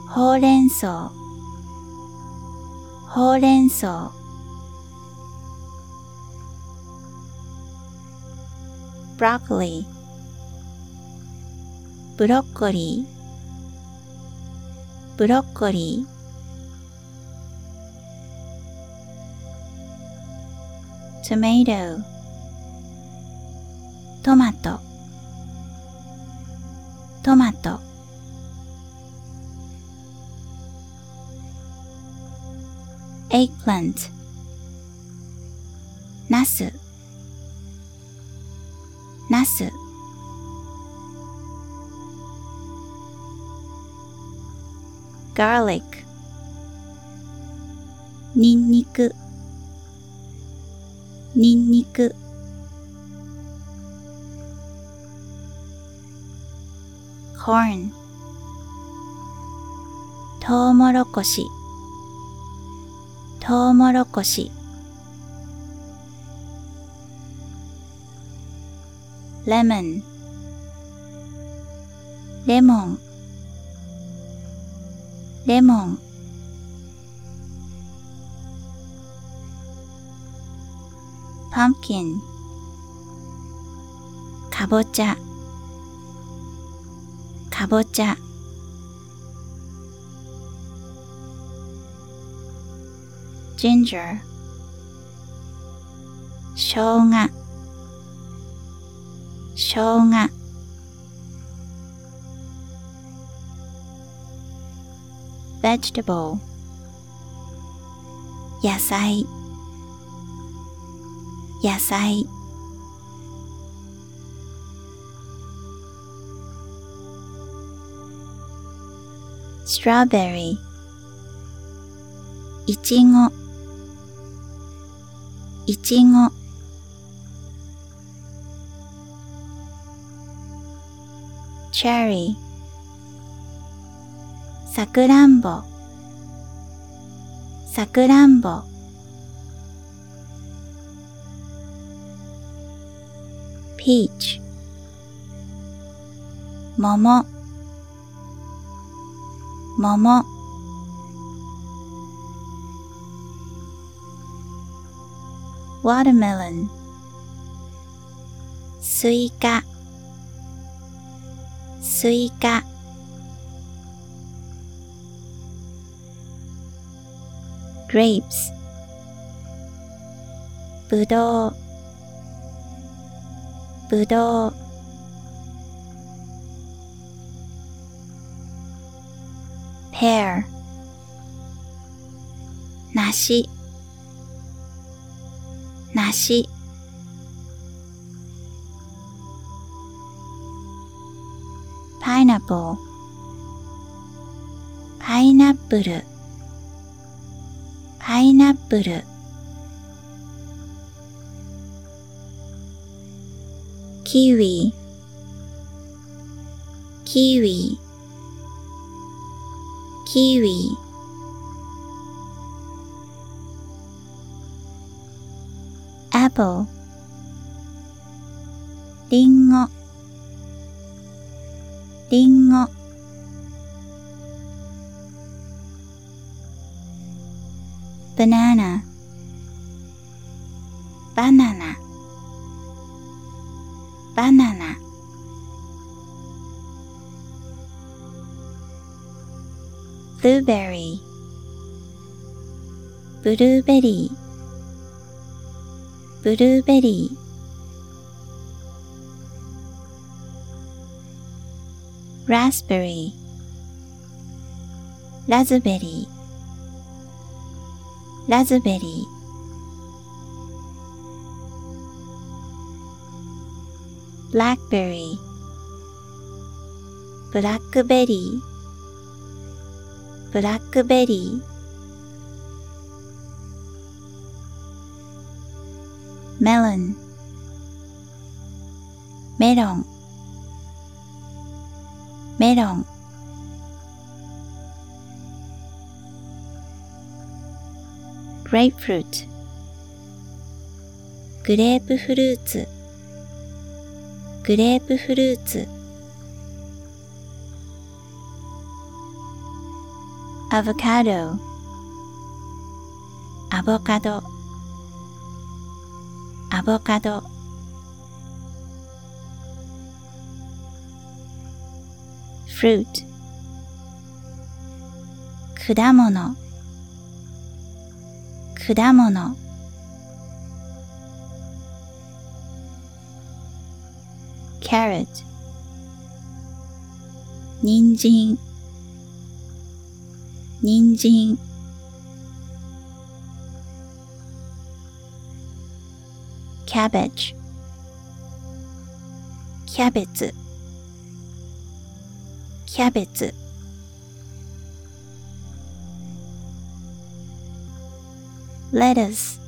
ほうれん草ほうれん草 broccoli ブロッコリー。ブロッコリー。tomato トマト。トマト。plant. ナス。ナス。garlic. ニンニク。ニンニク。corn. トウモロコシ。コシトウモロコシ。lemon レモン。レモン。pumpkin かぼちゃかぼちゃ ginger しょうがしょうが vegetable 野菜野菜 strawberry いちごいちご。cherry さくらんぼ。さくらんぼ。peach 桃。桃。watermelon スイカスイカ grapes ぶどうぶどう pear 梨 梨 pineapple パイナップルパイナップルキウイキウイキウイ apple リンゴリンゴ banana バナナバナナ blueberry ブルーベリーブルーベリーラズベリーラズベリーラズベリー blackberry. ブラックベリーブラックベリー melon. メロンメロン grapefruit. グレープフルーツグレープフルーツアボカドアボカドアボカド。fruit 果物。果物。carrot 人参。人参。cabbage キャベツキャベツレタス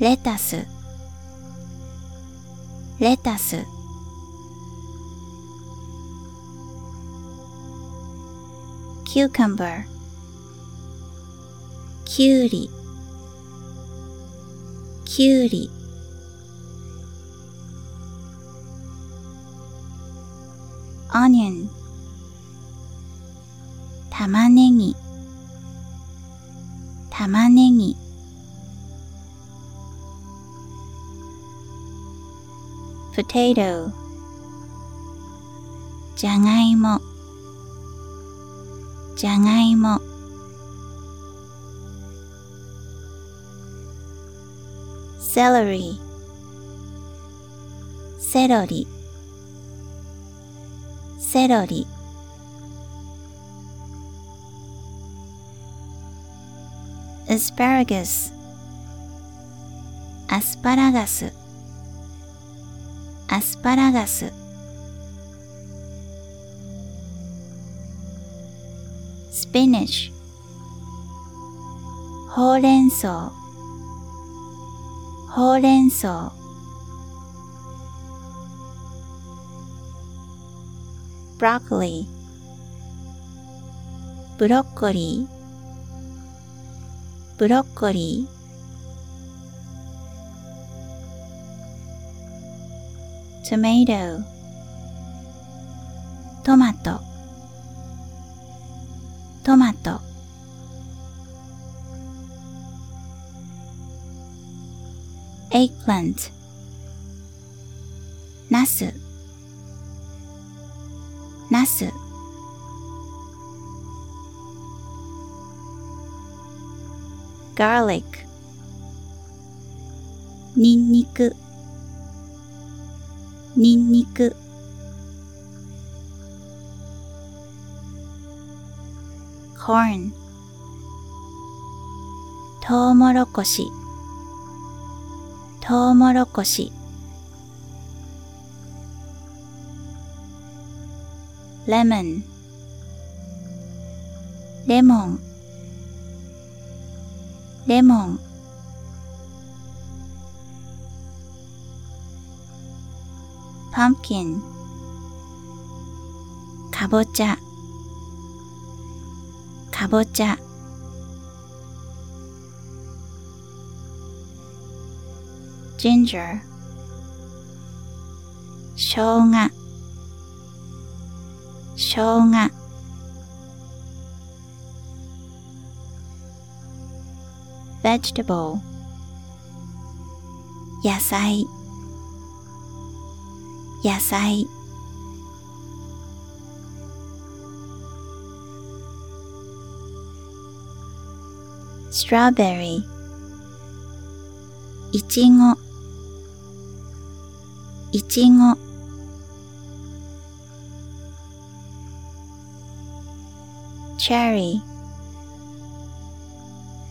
レタスレタスキューカンバーきゅうりきゅうり onion 玉ねぎ。玉ねぎ。potato じゃがいも。じゃがいも。Celery. セロリセロリ asparagus. アスパラガスアスパラガス spinach. ほうれん草ほうれん草。broccoli ブロッコリー。ブロッコリー。tomato トマト。Plant ナス。ナス。Garlic. ニンニク。ニンニク。Corn. トウモロコシ。トウモロコシ。lemon レモン。レモン。pumpkin かぼちゃ。かぼちゃ。Ginger しょうがしょうが vegetable 野菜野菜 strawberry いちごいちご。Cherry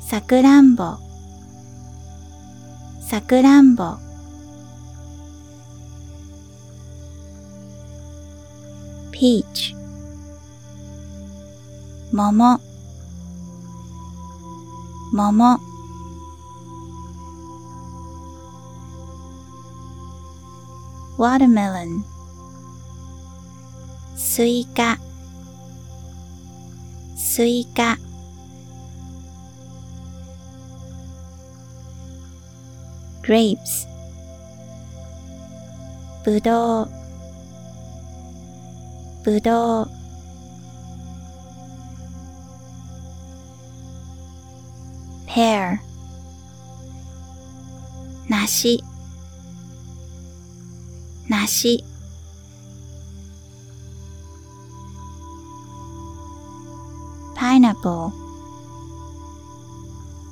さくらんぼ。さくらんぼ。Peach 桃。桃。watermelon スイカスイカ grapes ぶどうぶどう pear 梨 梨 pineapple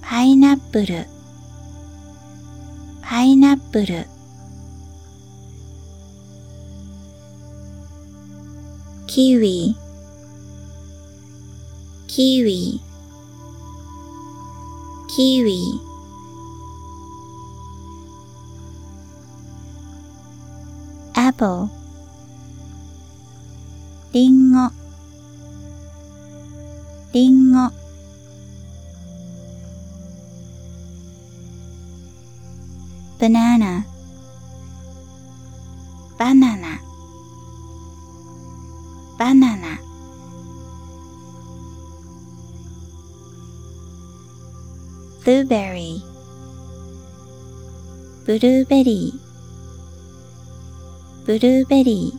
パイナップルパイナップルキウイキウイキウイ apple りんごりんご banana バナナバナナ blueberry ブルーベリーブルーベリ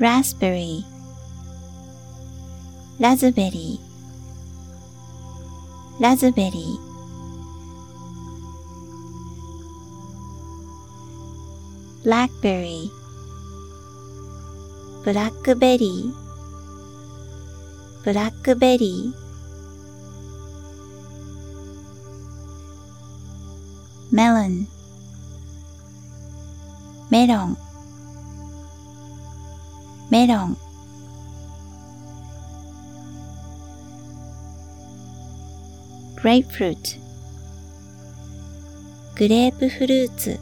ーラズベリーラズベリーラズベリー blackberry. ブラックベリーブラックベリーメロンメロンメロングレープフルーツグレープフルーツ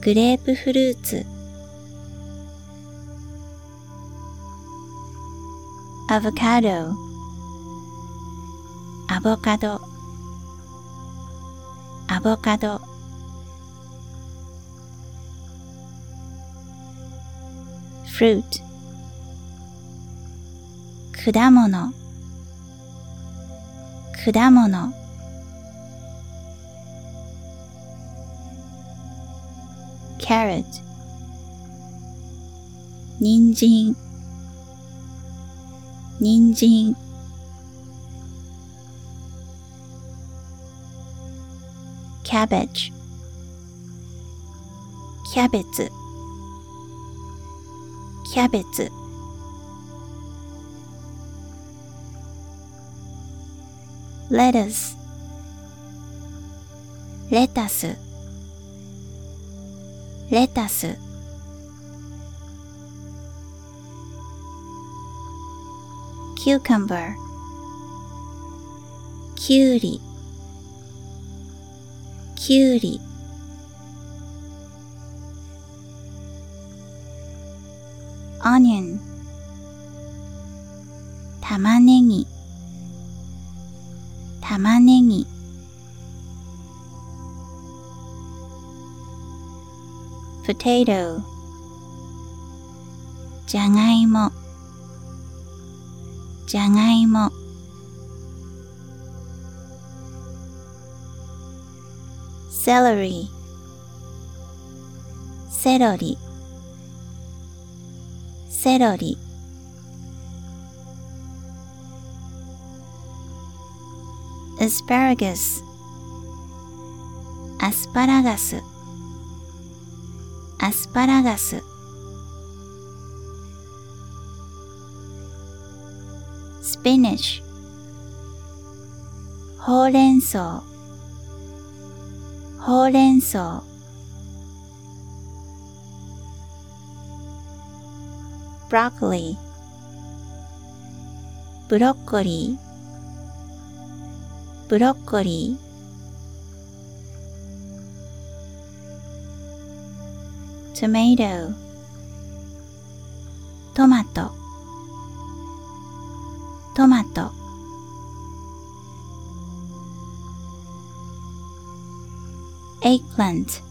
グレープフルーツアボカドアボカドアボカド。フルート果物。果物。carrot 人参。人参。Cabbage. キャベツキャベツ lettuce. レタスレタスキューカンバーきゅうりきゅうり。オニオン玉ねぎ。玉ねぎ。potato じゃがいも。じゃがいも。Celery. セロリセロリ asparagus. アスパラガスアスパラガススピニッシュほうれん草ほうれん草ブロッコリー。ブロッコリー。ブロッコリー。tomato トマト。トマト。Eggplant.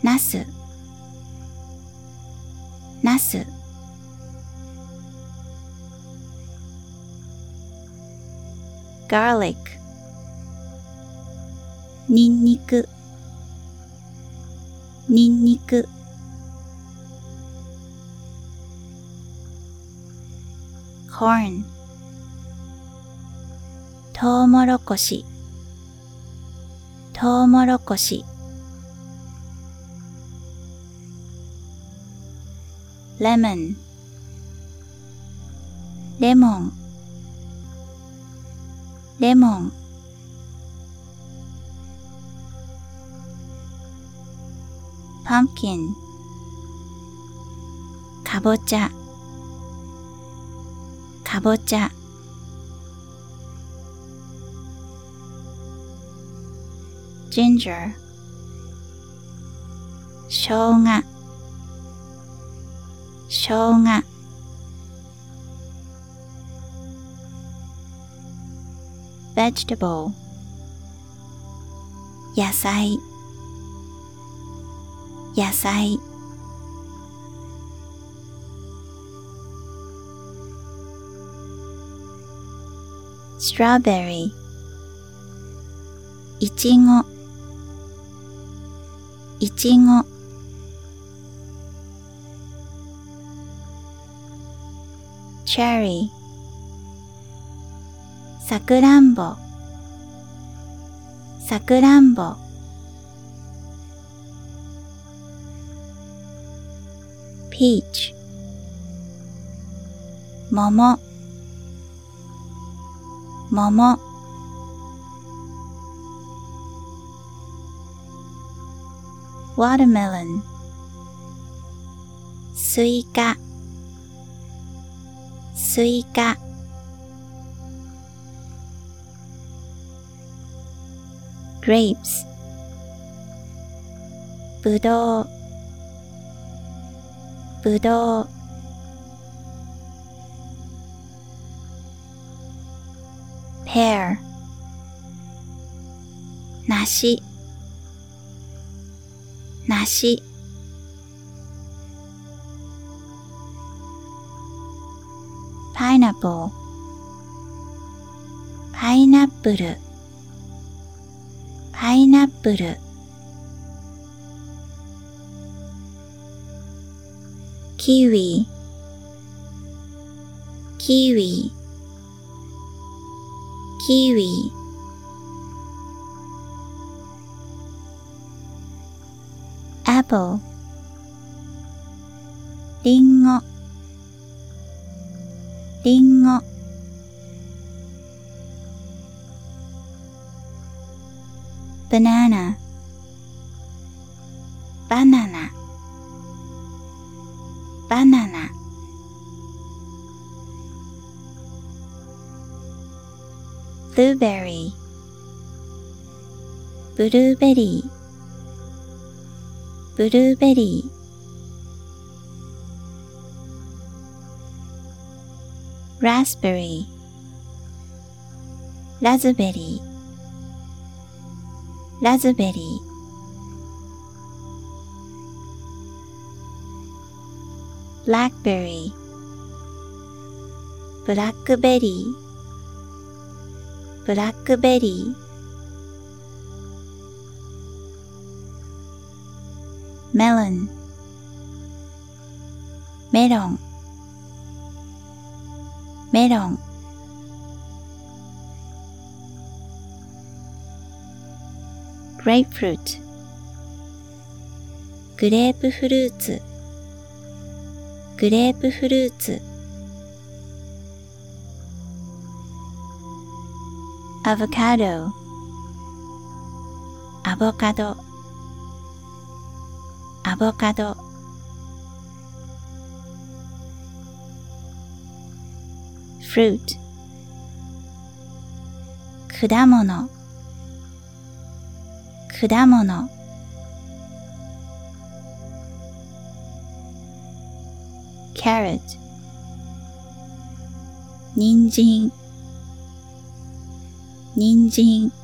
ナス。ナス。garlic ニンニク。ニンニク。コーン。トウモロコシ。トウモロコシ。レモン。レモン。レモン。pumpkin かぼちゃ。かぼちゃ。ginger, shoga, shoga. vegetable. 野菜野菜 strawberry いちごちご。Cherry さくらんぼ。さくらんぼ。Peach 桃。桃。watermelon スイカスイカ grapes ぶどうぶどう pear 梨 梨。Pineapple パイナップルパイナップル kiwi キウイキウイ apple リンゴリンゴ banana バナナバナナ blueberry ブルーベリーブルーベリー raspberry ラズベリーラズベリー blackberry ブラックベリーブラックベリー melon メロン。メロン。grapefruit グレープフルーツ。グレープフルーツ。アボカド。アボカド。ボカド。fruit 果物。果物。carrot 人参。人参。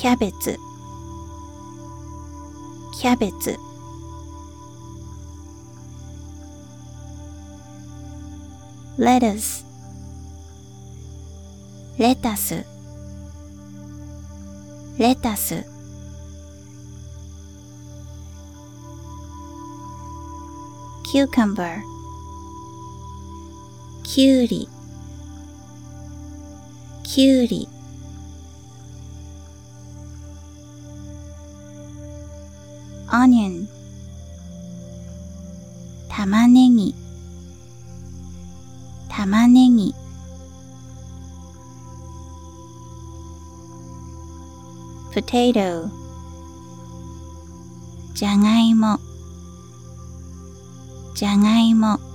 キャベツキャベツレタスレタス cucumber, キュウリきゅうり。onion 玉ねぎ。玉ねぎ。potato じゃがいも。じゃがいも。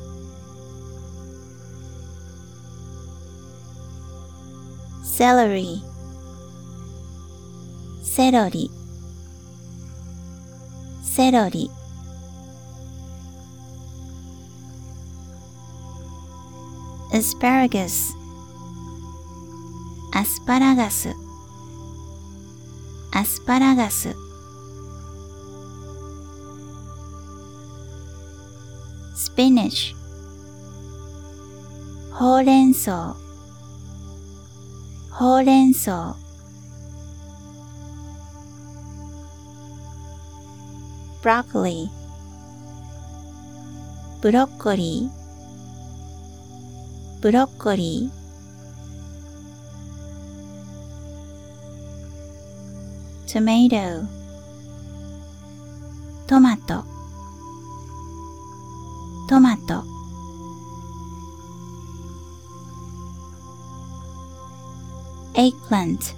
Celery. セロリセロリ asparagus. アスパラガスアスパラガス spinach. ほうれん草ほうれん草ブロッコリーブロッコリー。ブロッコリー。tomato plant.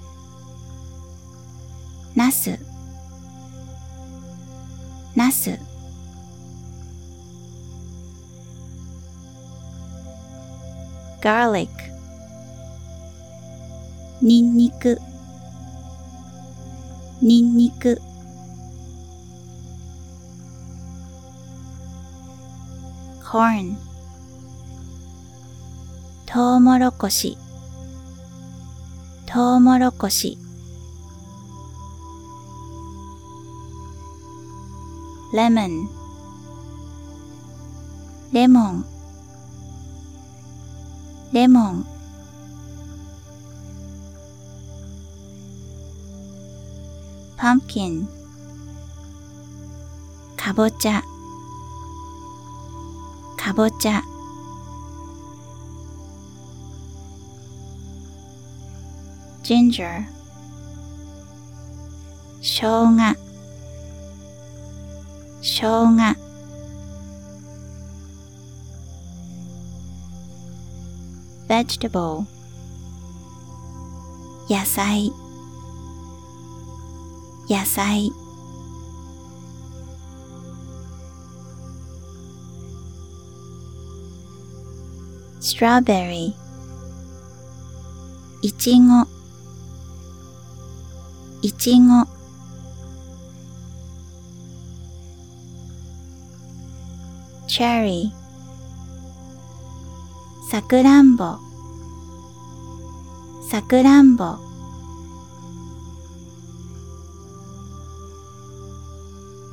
ナス。ナス。garlic. ニンニク。ニンニク。corn. トウモロコシ。トウモロコシ。レモン。レモン。レモン。pumpkin かぼちゃかぼちゃ ginger しょうがしょうが vegetable 野菜野菜 strawberry いちごいちご。cherry さくらんぼ。さくらんぼ。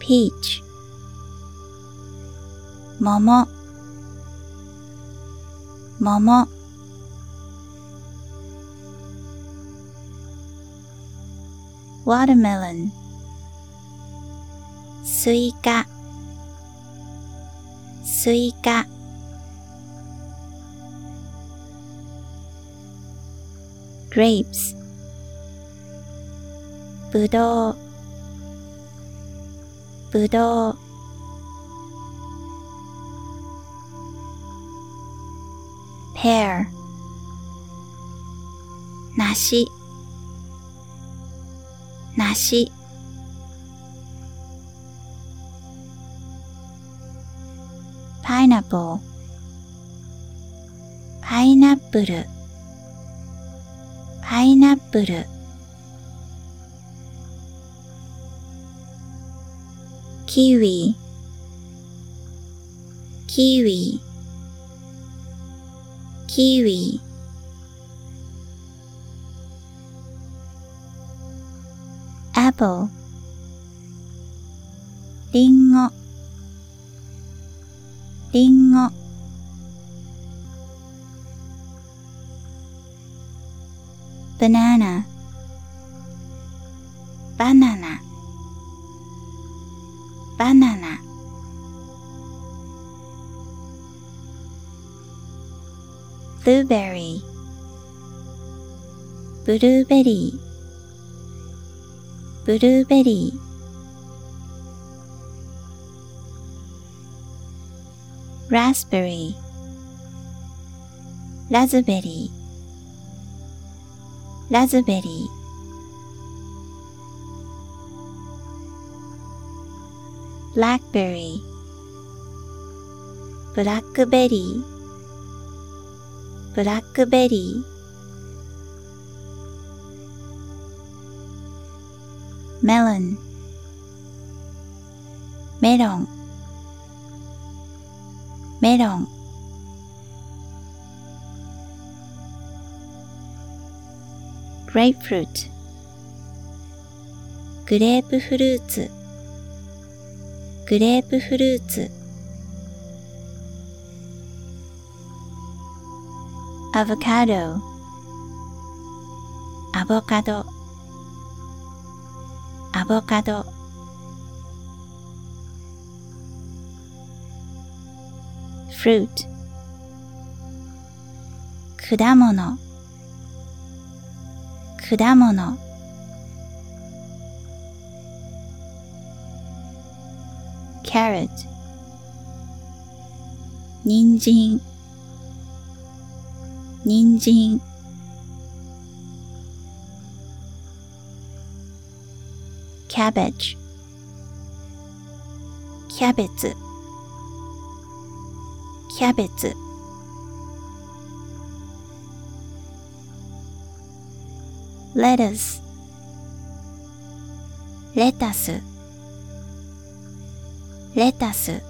peach 桃。桃。watermelon スイカスイカ grapes ぶどうぶどう pear 梨 梨 pineapple パイナップルパイナップルキウイキウイキウイ apple リンゴリンゴ banana バナナバナナ blueberry ブルーベリーブルーベリー raspberry ラズベリーラズベリー blackberry ブラックベリーブラックベリー melon. メロンメロングレープフルーツグレープフルーツグレープフルーツアボカドアボカドボカド。fruit 果物。果物。carrot 人参。人参。にんじん cabbage キャベツキャベツ lettuce レタスレタス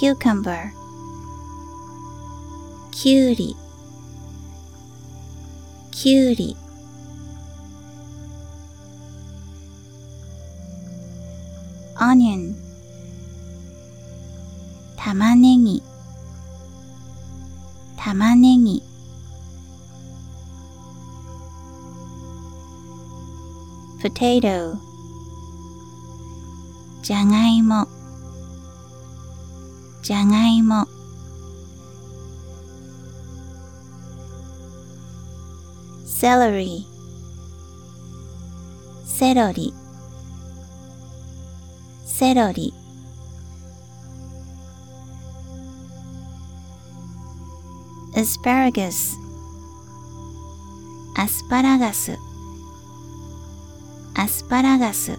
cucumber きゅうり きゅうり onion 玉ねぎ。玉ねぎ。potato じゃがいも。じゃがいも。Celery. セロリセロリ asparagus. アスパラガスアスパラガス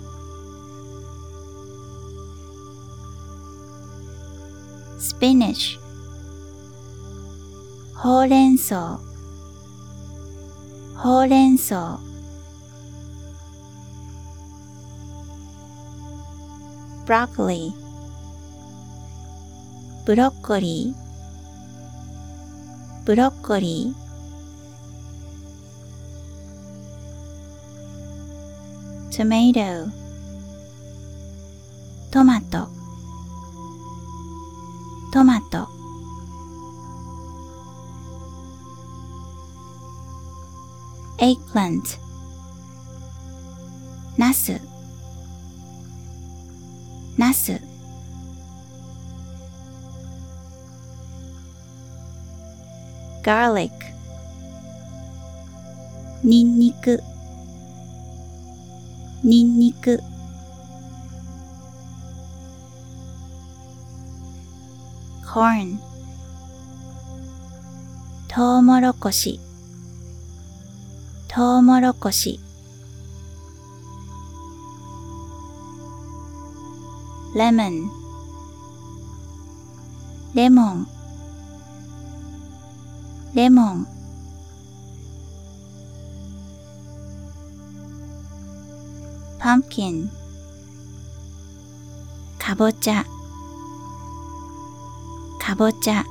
spinach. ほうれん草ほうれん草 broccoli ブロッコリー。ブロッコリー。tomato トマト。トマト。Eggplant. ナス。ナス。Garlic. ニンニク。ニンニク。Corn. トウモロコシ。トウモロコシ。lemon レモン。レモン。pumpkin かぼちゃ。かぼちゃ。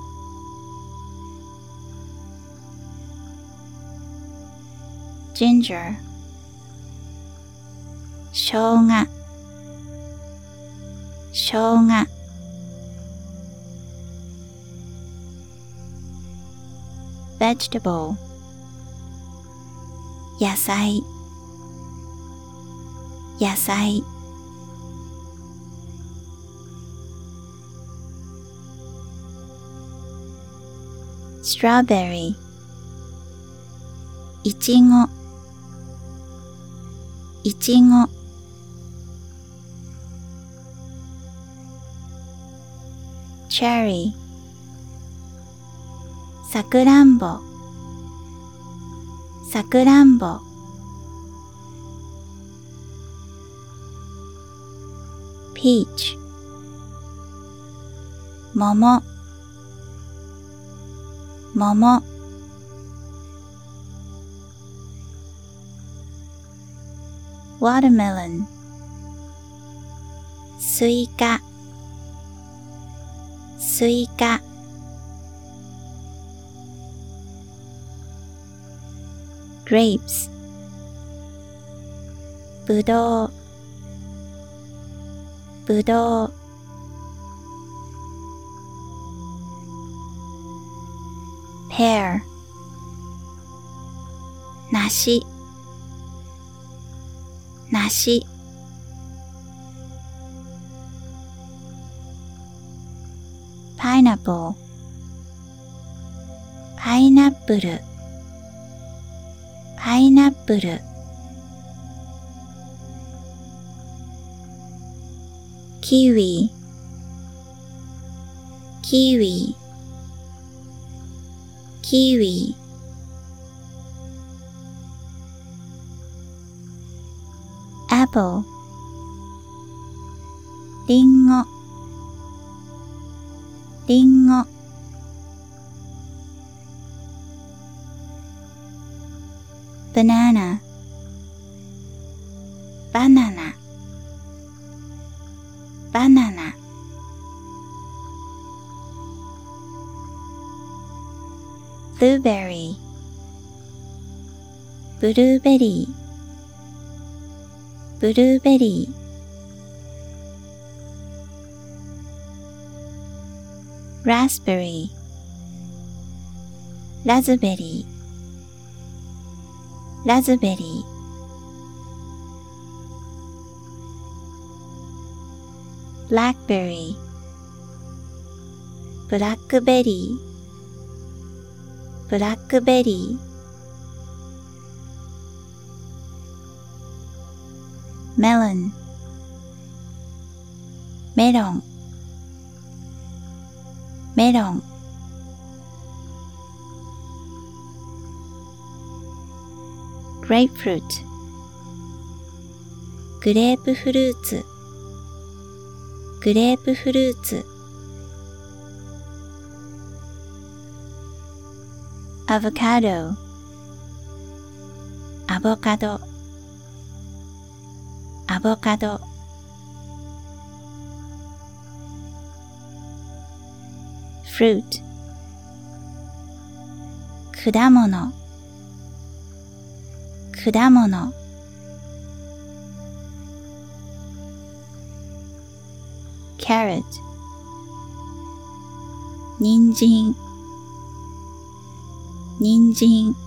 Ginger しょうがしょうが vegetable 野菜野菜 strawberry いちごいちご。Cherry さくらんぼ。さくらんぼ。Peach 桃。桃。watermelon スイカスイカグレープスぶどうぶどう pear 梨梨 pineapple パイナップルパイナップルキウイキウイキウイ apple リンゴ。リンゴ。バナナ。バナナ。バナナ。blueberry ブルーベリー。ブルーベリー。ラズベリー。ラズベリー。ラズベリー。blackberry ブラックベリー。ブラックベリー。メロンメロンメロングレープフルーツグレープフルーツグレープフルーツアボカドアボカドボカド。フルート。果物。果物。carrot 人参。人参。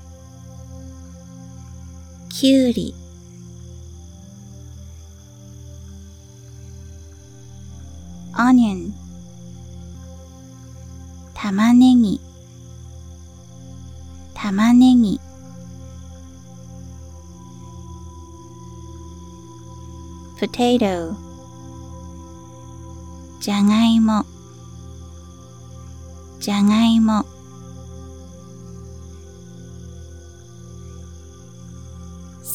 きゅうり。onion 玉ねぎ。玉ねぎ。potato じゃがいも。じゃがいも。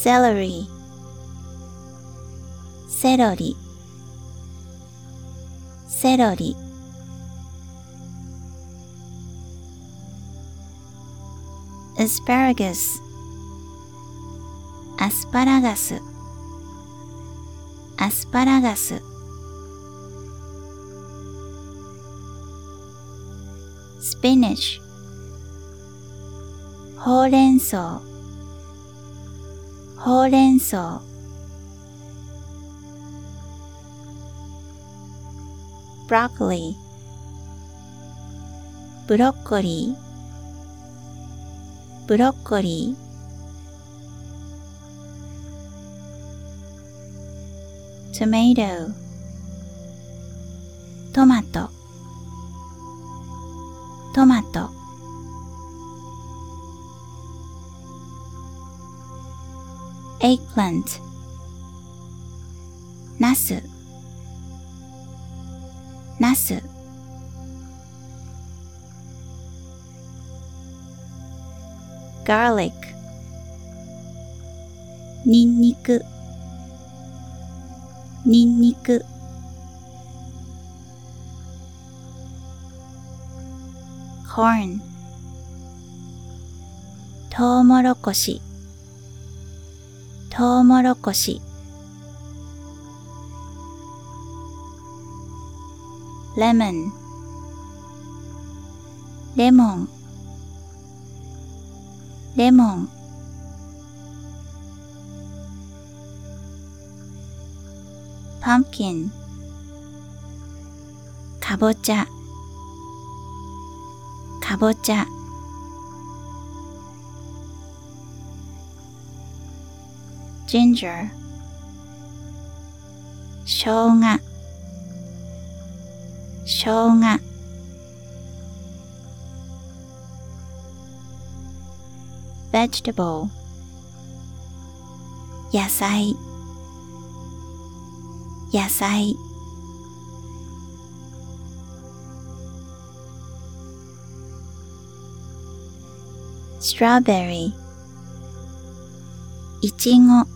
Celery セロリセロリ asparagus アスパラガス。アスパラガス。spinach ほうれん草。ほうれん草 broccoli ブロッコリー。ブロッコリー。tomato トマト。トマト。Plant ナス。ナス。Garlic. ニンニク。ニンニク。Corn. トウモロコシ。トウモロコシ。lemon レモン。レモン。pumpkin かぼちゃかぼちゃ ginger しょうがしょうが vegetable 野菜野菜 strawberry いちご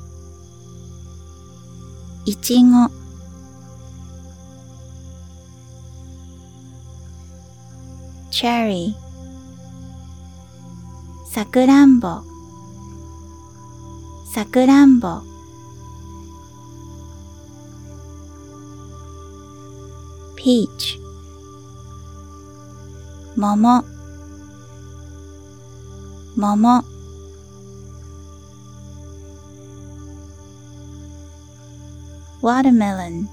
いちご。Cherry さくらんぼ。さくらんぼ。Peach 桃。桃。watermelon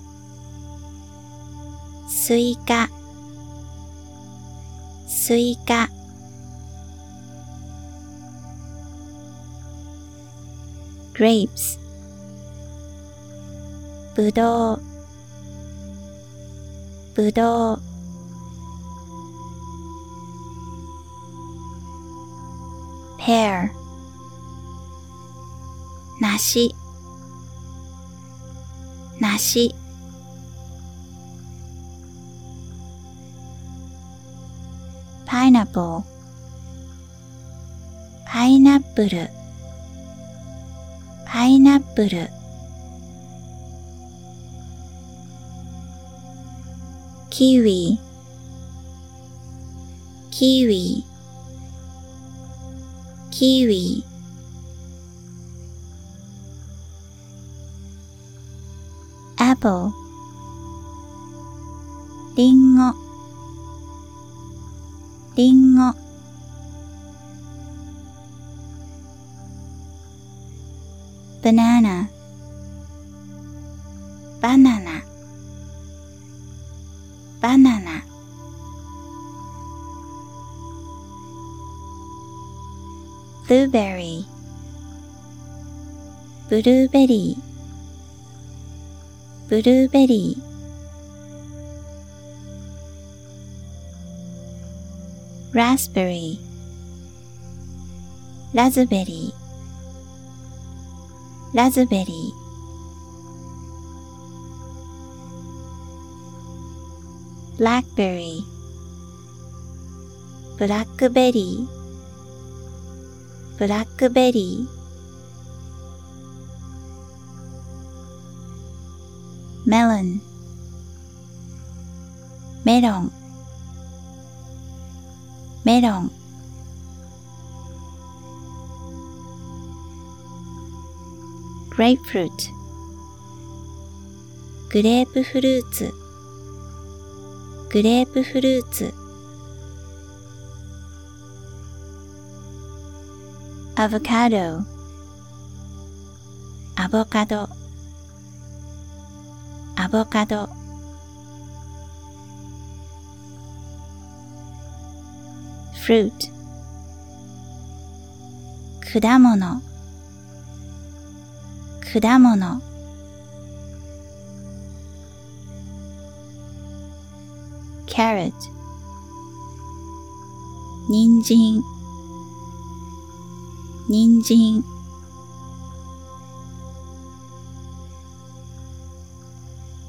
スイカスイカ grapes ぶどうぶどう pear 梨 梨 pineapple パイナップルパイナップルキウイキウイキウイ apple リンゴリンゴ banana バナナバナナ blueberry ブルーベリーブルーベリー raspberry ラズベリーラズベリー blackberry ブラックベリーブラックベリー melon. メロンメロン grapefruit. グレープフルーツグレープフルーツアボカドアボカドアボカド。fruit 果物。果物。carrot 人参。人参。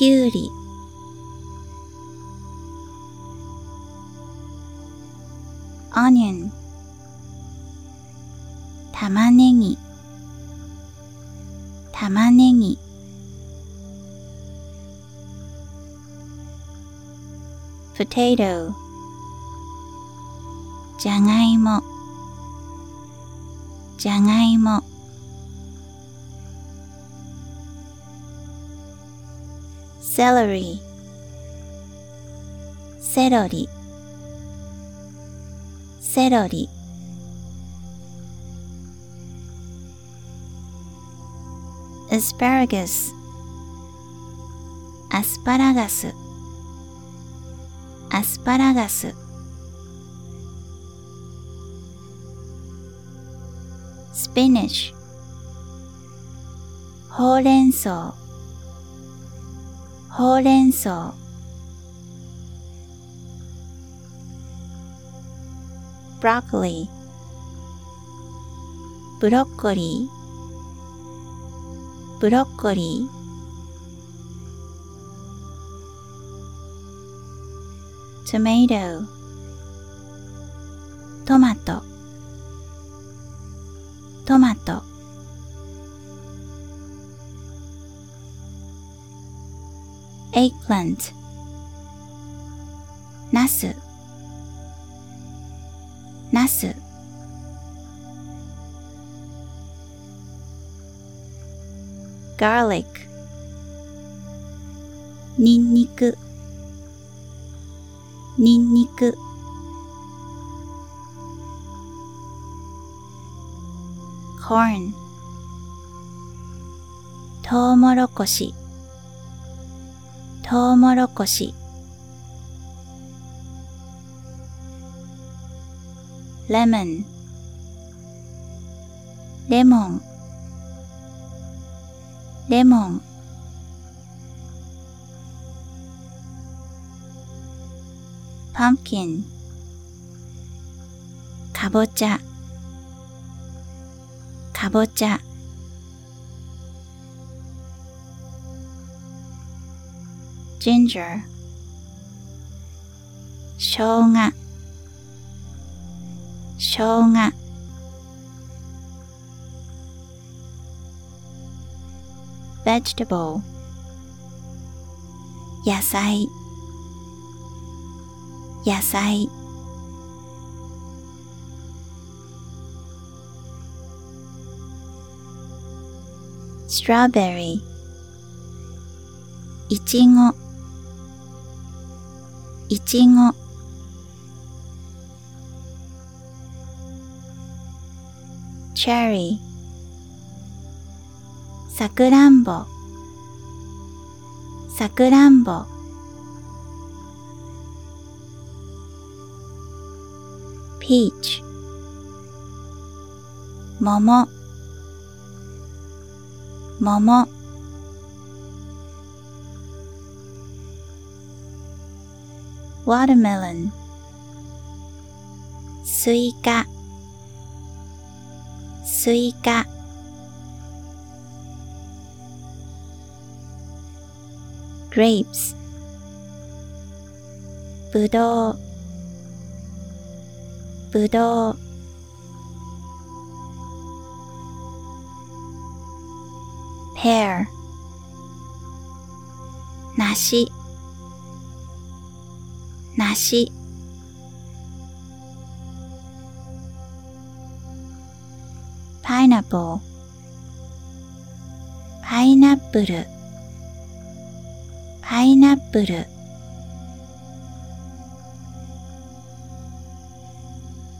きゅうり。onion 玉ねぎ。玉ねぎ。potato じゃがいも。じゃがいも。Celery. セロリセロリ asparagus. アスパラガスアスパラガス spinach. ほうれん草ほうれん草 broccoli ブロッコリー。ブロッコリー。tomato トマト。Plant ナス。ナス。Garlic. ニンニク。ニンニク。Corn. トウモロコシ。トウモロコシ。lemon レモン。レモン。pumpkin かぼちゃ。かぼちゃ。Ginger しょうがしょうが vegetable 野菜野菜 strawberry いちごいちご。Cherry さくらんぼ。さくらんぼ。Peach 桃。桃。watermelon スイカスイカ grapes ぶどうぶどう pear 梨 梨 pineapple パイナップルパイナップル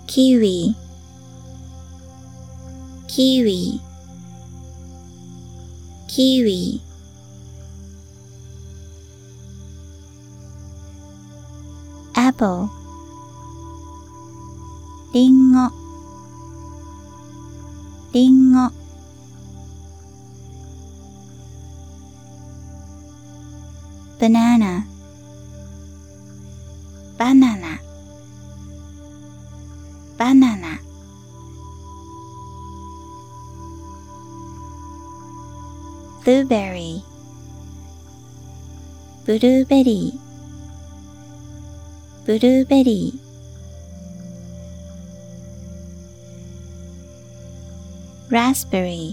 キウイキウイキウイぼう。りんご。りんご。バナナバナナ。バナナ。ブルーベリーブルーベリー。ラズベリ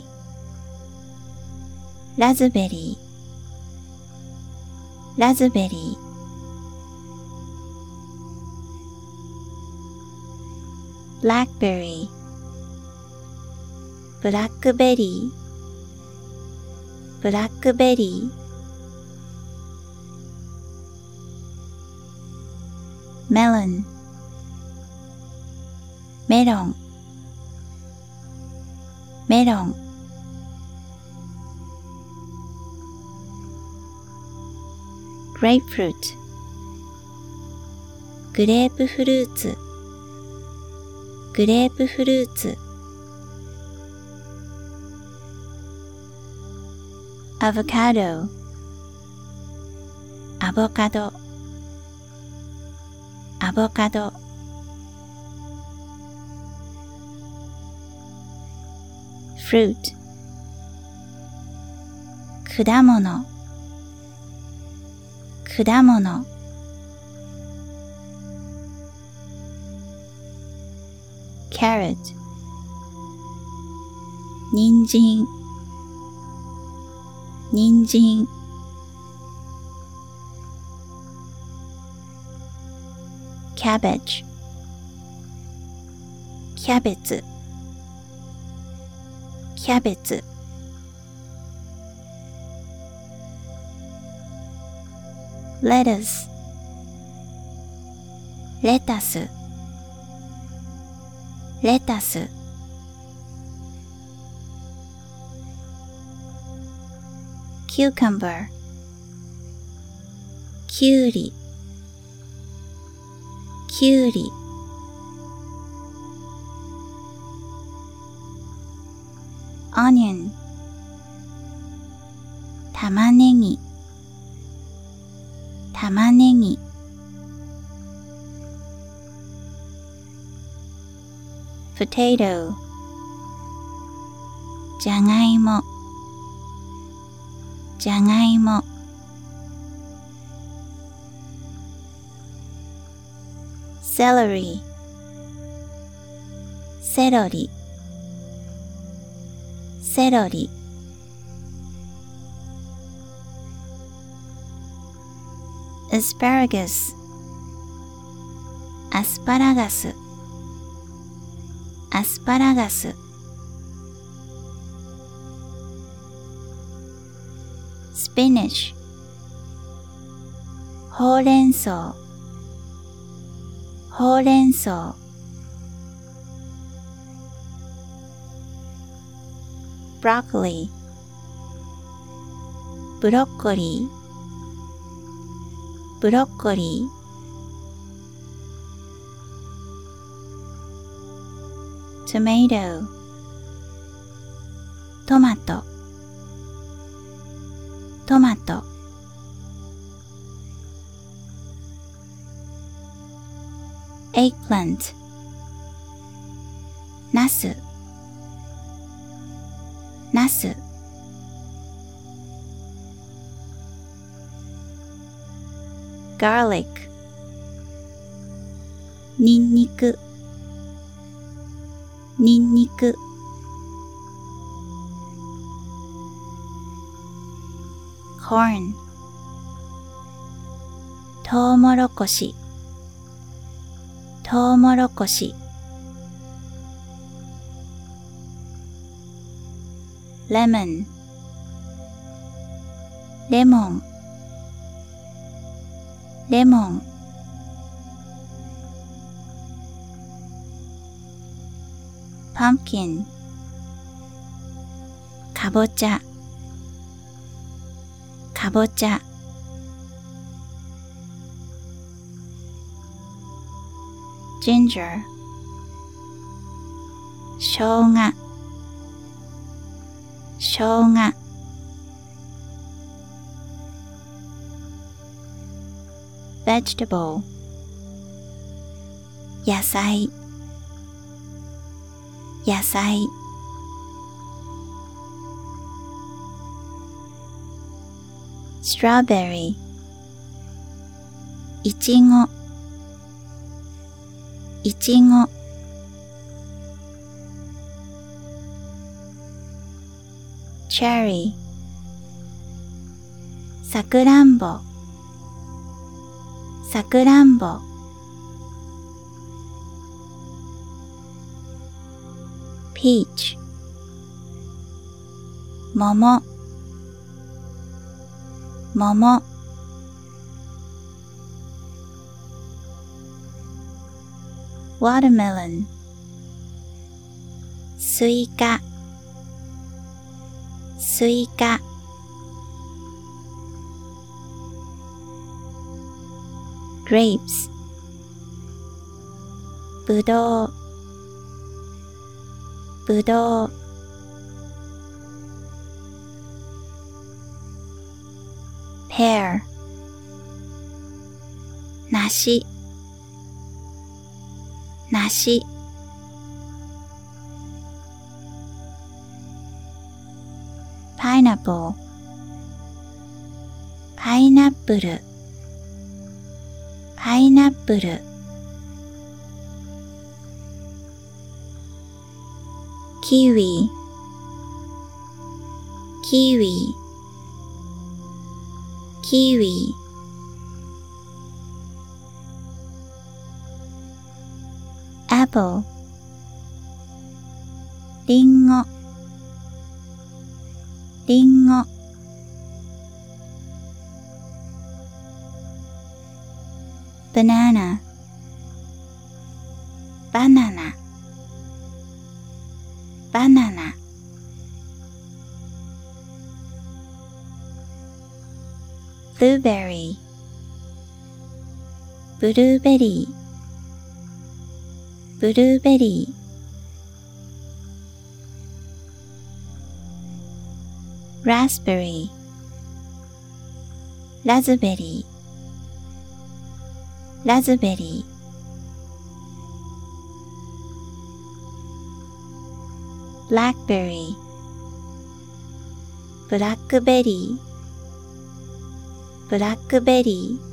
ーラズベリーラズベリーブラックベリーブラックベリーブラックベリーメロンメロンメロングレープフルーツグレープフルーツグレープフルーツアボカドアボカドボカド。フルート。果物。果物。carrot 人参。人参。cabbage キャベツキャベツ lettuce レタスレタス cucumber きゅうり きゅうり。オニオン玉ねぎ。玉ねぎ。ポテト。じゃがいも。じゃがいも。Celery. セロリセロリ asparagus. アスパラガスアスパラガス spinach. ほうれん草ほうれん草。ブロッコリーブロッコリー。ブロッコリー。トマトトマトト。Plant ナス。ナス。Garlic. ニンニク。ニンニク。Corn. トウモロコシ。トウモロコシ。レモン。レモン。レモン。パンキン。かぼちゃかぼちゃ ginger 生姜生姜 vegetable 野菜野菜 strawberry いちごいちご。Cherry さくらんぼ。さくらんぼ。Peach 桃。桃。watermelon スイカスイカ grapes ぶどうぶどう pear 梨 梨 pineapple パイナップルパイナップルキウイキウイキウイ apple リンゴリンゴ banana バナナバナナ blueberry ブルーベリーブルーベリーラズベリーラズベリーラズベリー blackberry. ブラックベリーブラックベリー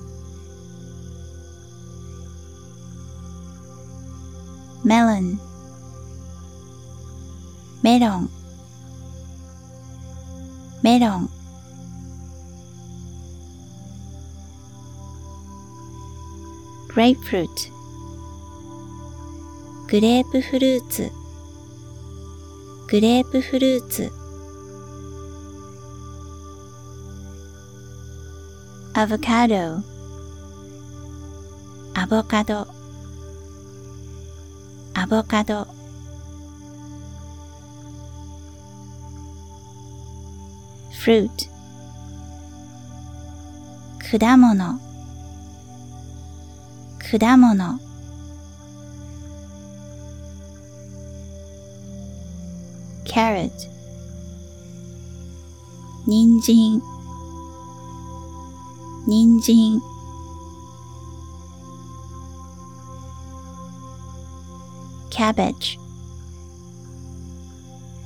melon. メロンメロン grapefruit. グレープフルーツグレープフルーツアボカドアボカドアボカド。fruit 果物。果物。carrot 人参。人参。cabbage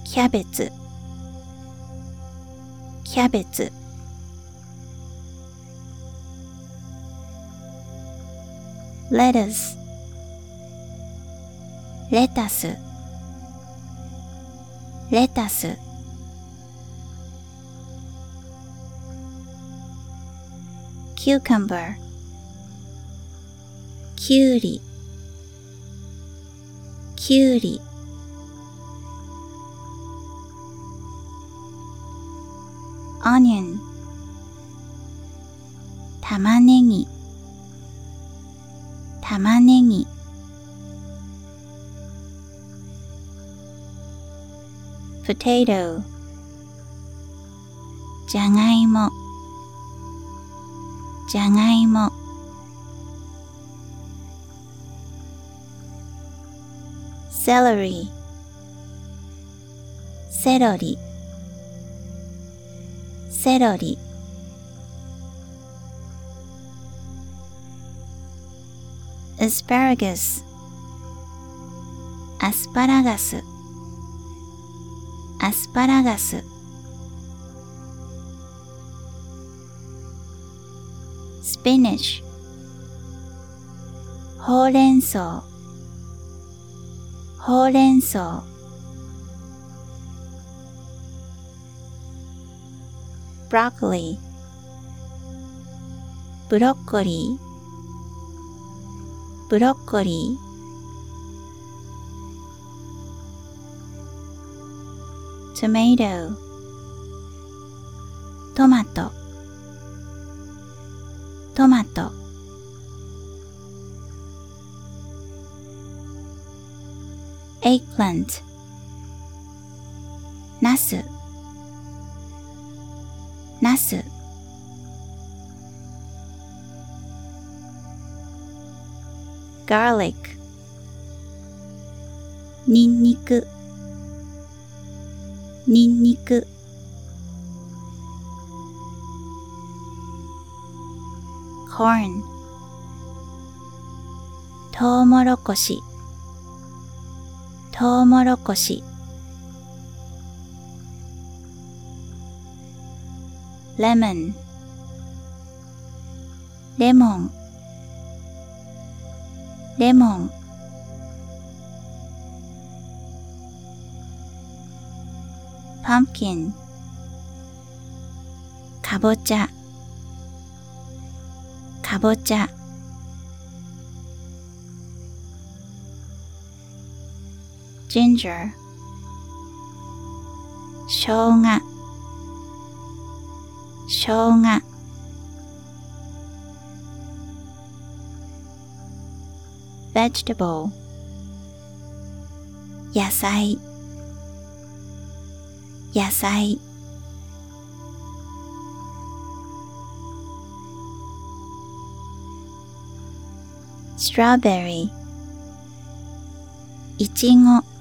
キャベツキャベツ lettuce レタスレタス cucumber きゅうり きゅうり。オニオン。玉ねぎ。玉ねぎ。potato celery. セロリセロリ asparagus. アスパラガスアスパラガス spinach. ほうれん草ほうれん草 broccoli ブロッコリー。ブロッコリー。tomato トマト。トマト。Eggplant. ナス。ナス。garlic ニンニク。ニンニク。corn トウモロコシ。トウモロコシ。lemon レモン。レモン。pumpkin かぼちゃ。かぼちゃ。Ginger 生姜生姜 vegetable 野菜野菜 strawberry いちご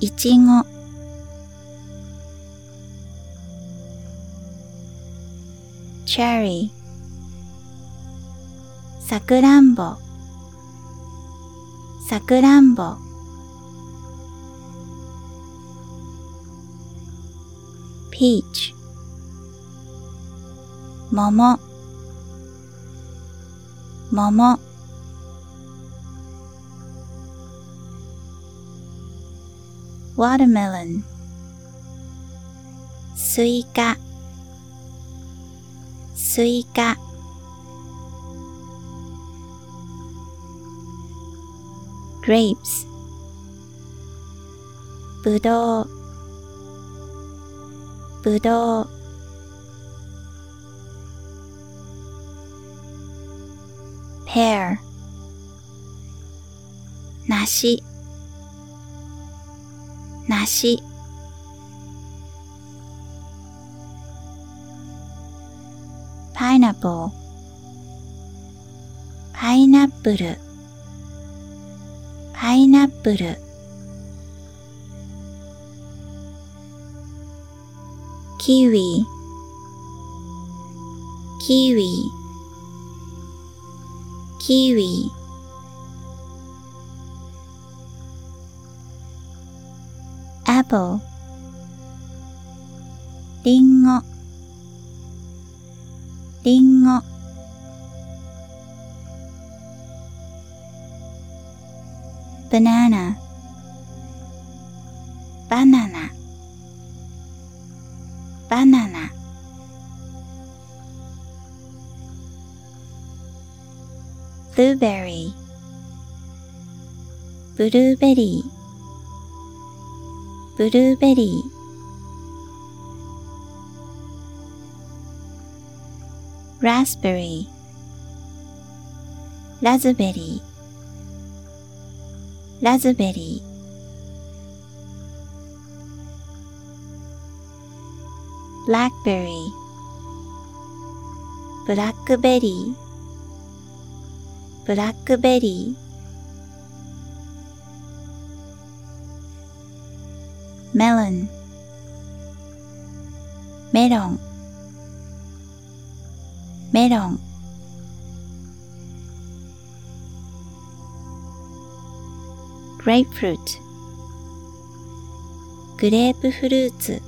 いちご。Cherry さくらんぼ。さくらんぼ。Peach 桃。桃。watermelon スイカスイカ grapes ぶどうぶどう pear 梨 梨 pineapple パイナップルパイナップル kiwi キウイキウイ apple リンゴリンゴ banana バナナバナナ blueberry ブルーベリーブルーベリー raspberry ラズベリーラズベリー blackberry ブラックベリーブラックベリー melon. メロンメロン grapefruit. グレープフルーツ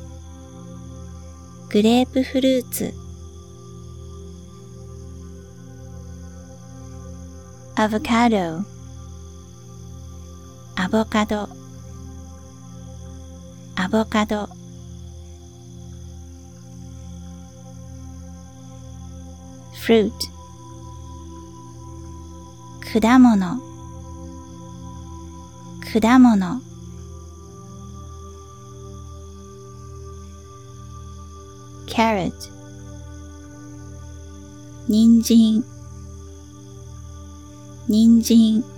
グレープフルーツアボカドアボカドボカド。fruit 果物。果物。ット、ニンジンニンジン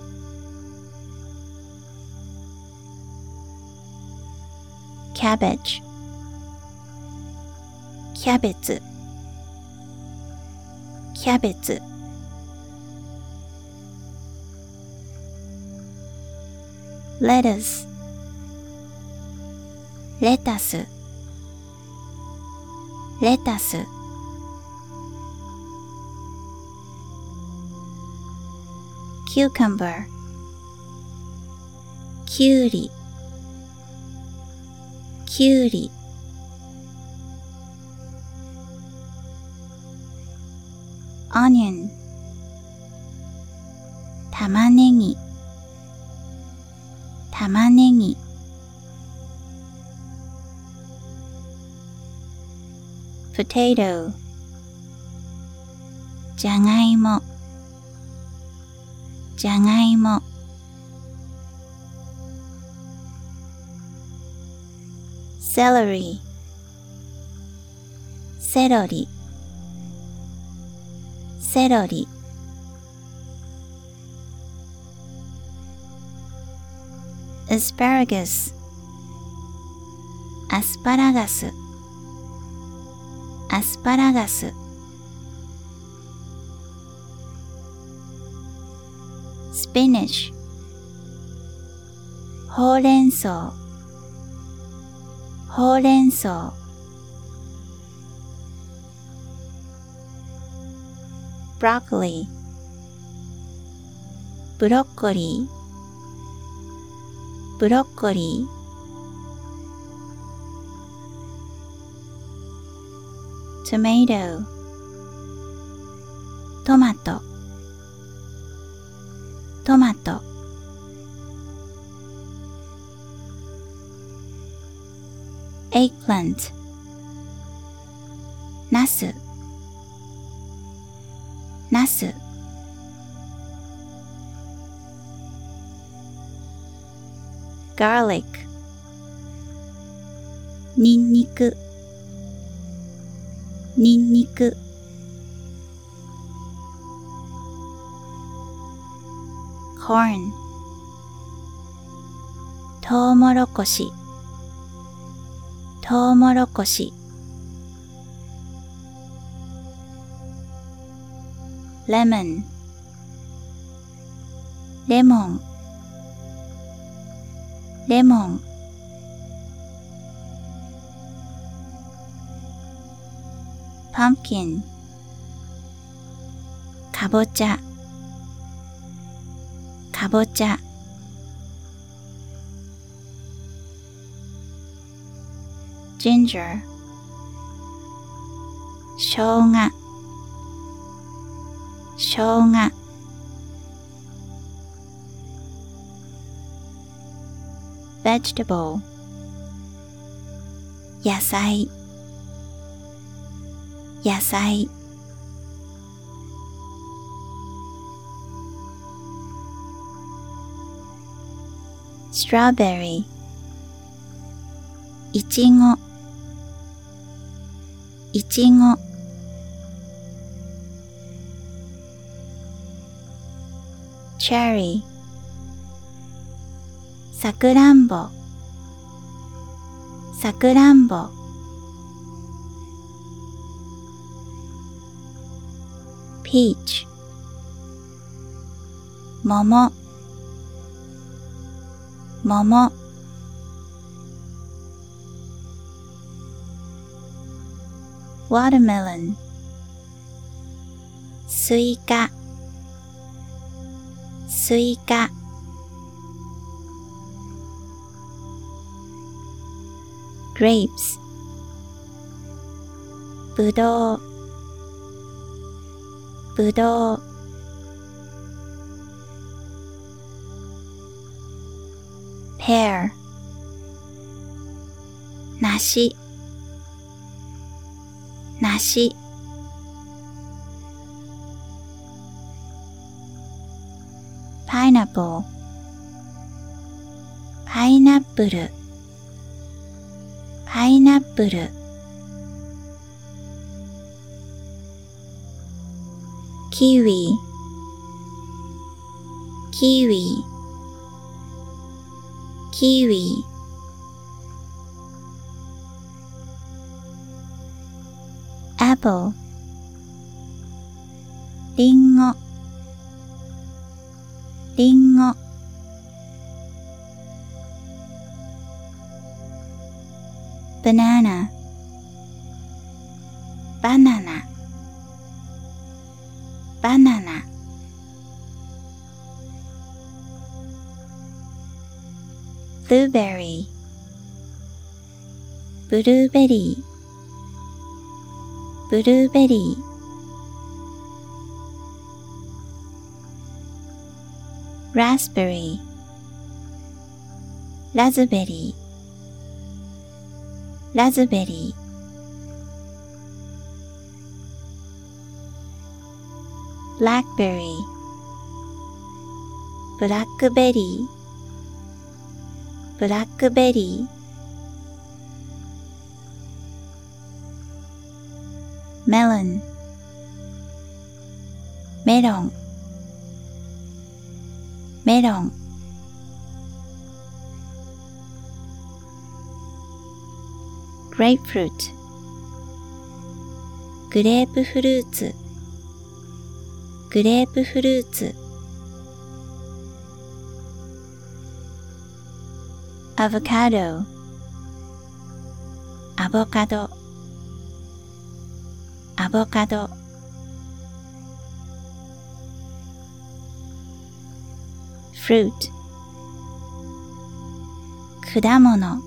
キャベツキャベツレタスレタス cucumber, キュウリきゅうり。onion 玉ねぎ。玉ねぎ。potato じゃがいも。じゃがいも。Celery. セロリセロリ asparagus. アスパラガスアスパラガス spinach. ほうれん草ほうれん草 broccoli ブロッコリー。ブロッコリー。tomato トマト。トマト。Plant ナス。ナス。Garlic. ニンニク。ニンニク。Corn. トウモロコシ。トウモロコシ。lemon レモン。レモン。pumpkin かぼちゃかぼちゃ ginger しょうがしょうが vegetable 野菜野菜 strawberry いちごいちご。Cherry さくらんぼ。さくらんぼ。Peach 桃。桃。watermelon スイカスイカグレープスぶどうぶどう pear 梨梨 pineapple パイナップルパイナップルキウイキウイキウイ apple リンゴ。リンゴ。バナナ。バナナ。バナナ。ブルーベリー。ブルーベリー。ブルーベリーラズベリーラズベリーラズベリーブラックベリーブラックベリーブラックベリー melon. メロンメロングレープフルーツグレープフルーツグレープフルーツアボカドアボカドボカド。フルート。果物。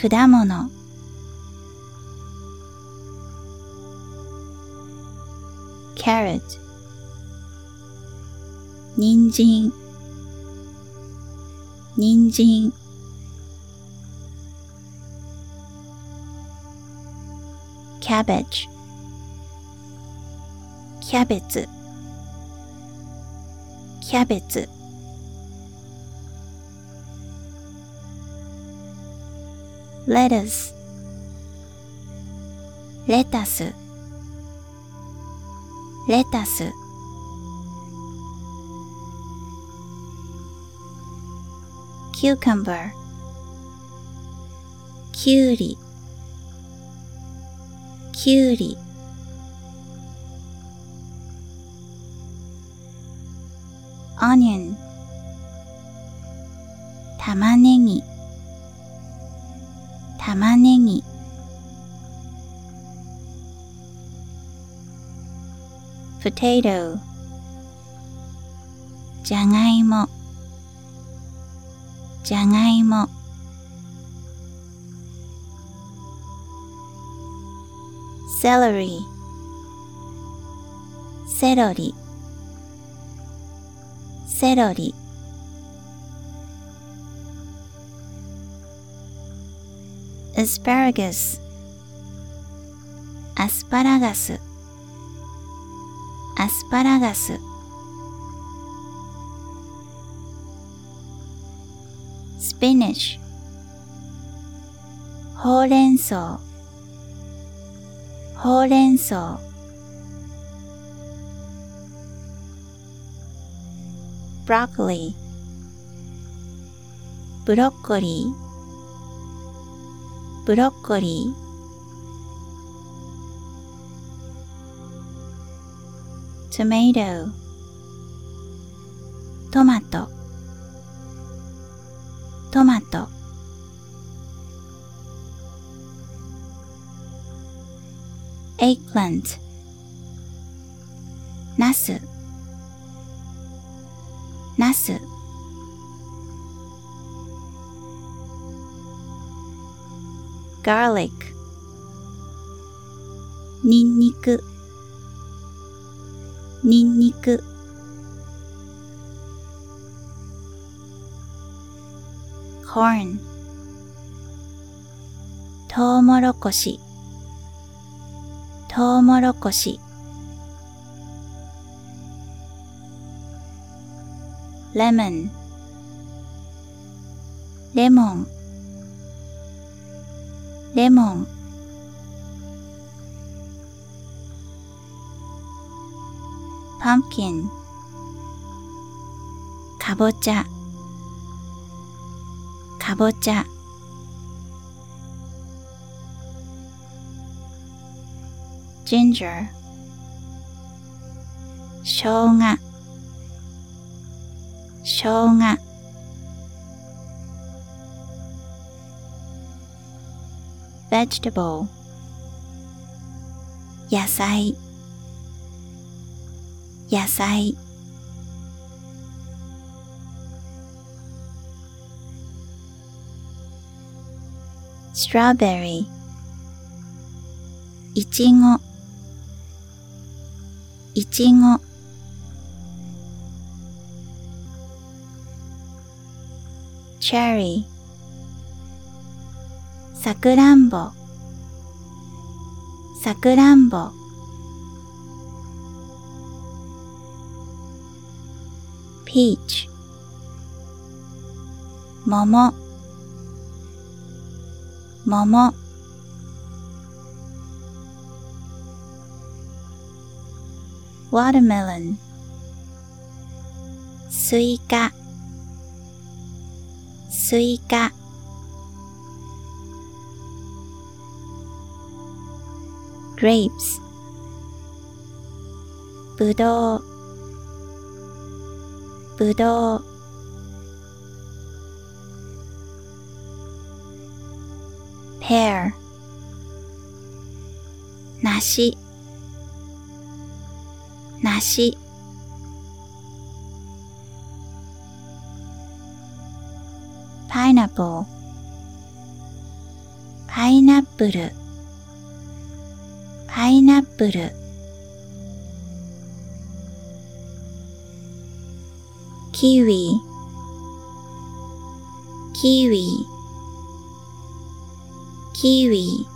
果物。carrot 人参。人参。cabbage キャベツキャベツ lettuce レタスレタス cucumber きゅうり きゅうり。オニオン玉ねぎ。玉ねぎ。ポテト。じゃがいも。じゃがいも。Celery. セロリセロリ asparagus. アスパラガスアスパラガススピニッシュほうれん草ほうれん草ブロッコリーブロッコリー。ブロッコリー。トマトトマトト。Plant ナス。ナス。Garlic. ニンニク。ニンニク。Corn. トウモロコシ。トウモロコシ。lemon レモン。レモン。pumpkin かぼちゃかぼちゃ ginger しょうがしょうが vegetable 野菜野菜 strawberry いちごちご。チェリーさくらんぼ。さくらんぼ。ピーチもも。もも watermelon スイカスイカ grapes ぶどうぶどう pear 梨 梨。Pineapple パイナップルパイナップル kiwi キウイキウイ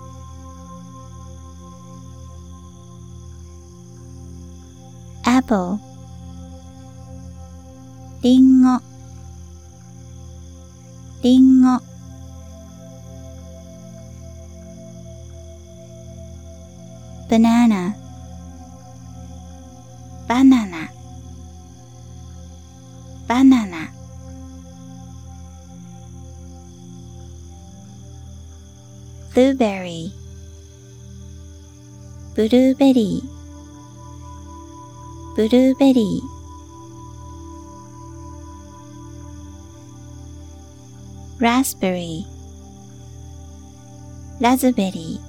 リンゴ、リンゴ。バナナ、バナナ、バナナ。ブルーベリー、ブルーベリー。ブルーベリー raspberry ラズベリ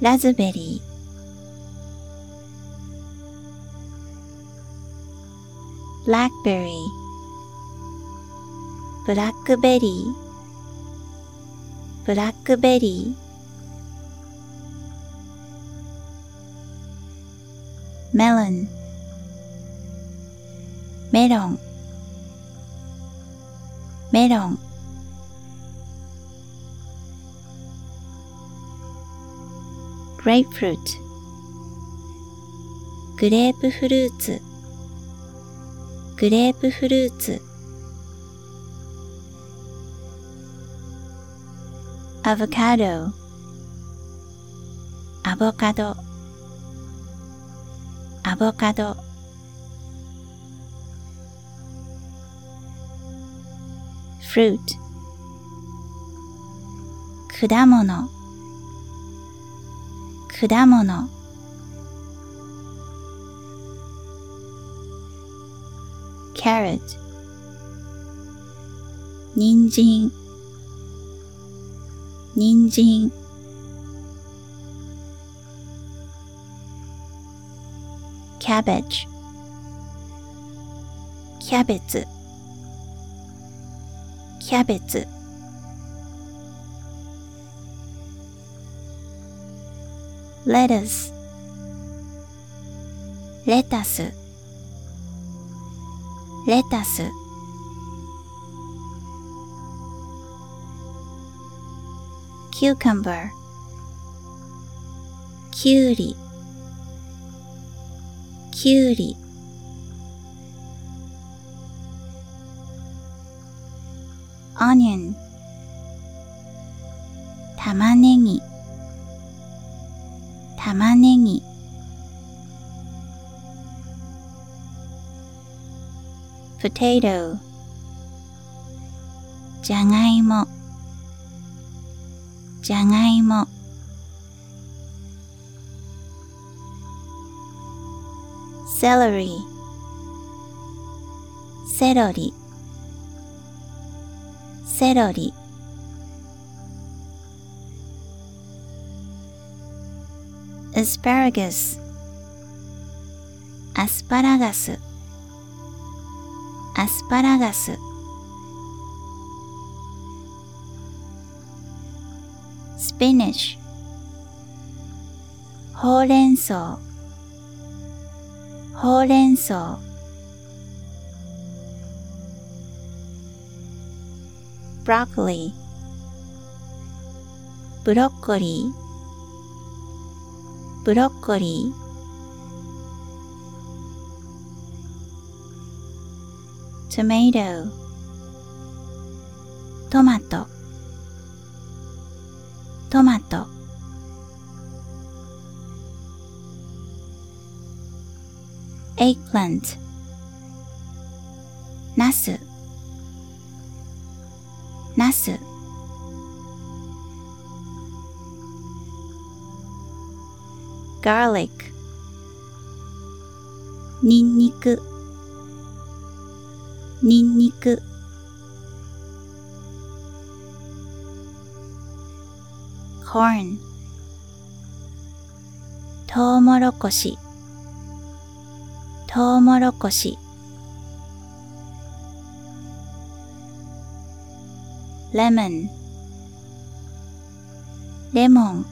ーラズベリー blackberry ブラックベリーブラックベリー melon. メロンメロン grapefruit. グレープフルーツグレープフルーツアボカドアボカドボカド。fruit 果物。果物。carrot 人参。人参。cabbage キャベツキャベツレタスレタスレタスキューカンバーきゅうりきゅうり onion 玉ねぎ。玉ねぎ。potato じゃがいも。じゃがいも。Celery. セロリセロリ asparagus. アスパラガスアスパラガス spinach. ほうれん草ほうれん草 broccoli ブロッコリー。ブロッコリー。tomato トマト。トマト。Plant ナス。ナス。Garlic. ニンニク。ニンニク。Corn. トウモロコシ。トウモロコシ。lemon レモン。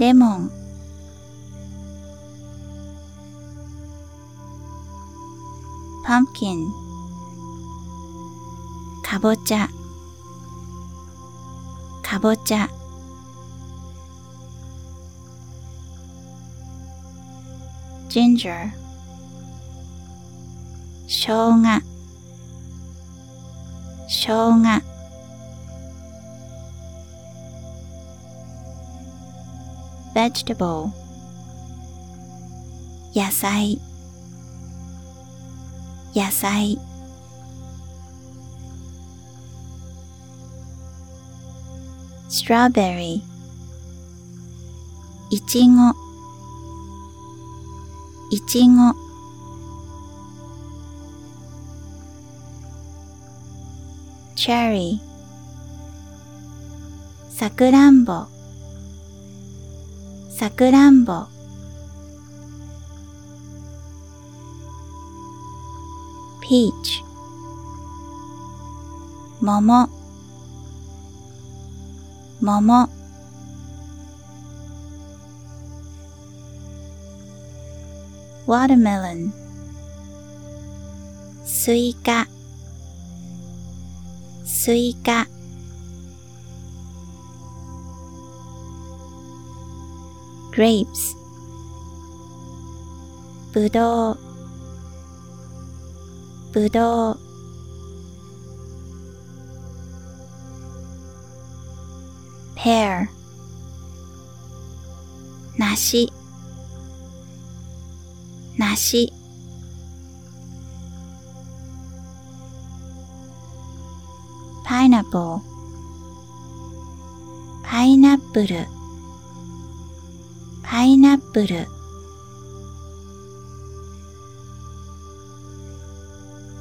レモン。pumpkin かぼちゃ。かぼちゃ。Ginger しょうがしょうが vegetable 野菜野菜 strawberry いちごいちご。Cherry さくらんぼ。さくらんぼ。Peach 桃。桃。watermelon スイカスイカ grapes ぶどうぶどう pear 梨 梨 pineapple パイナップルパイナップル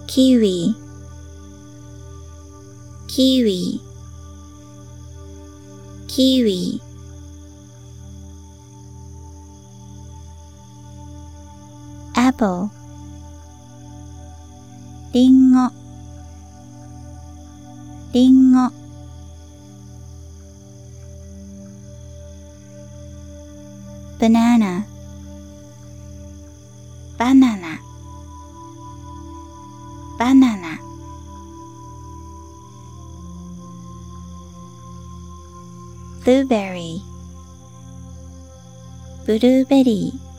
kiwi キウイキウイ apple リンゴリンゴ banana バナナバナナ blueberry ブルーベリー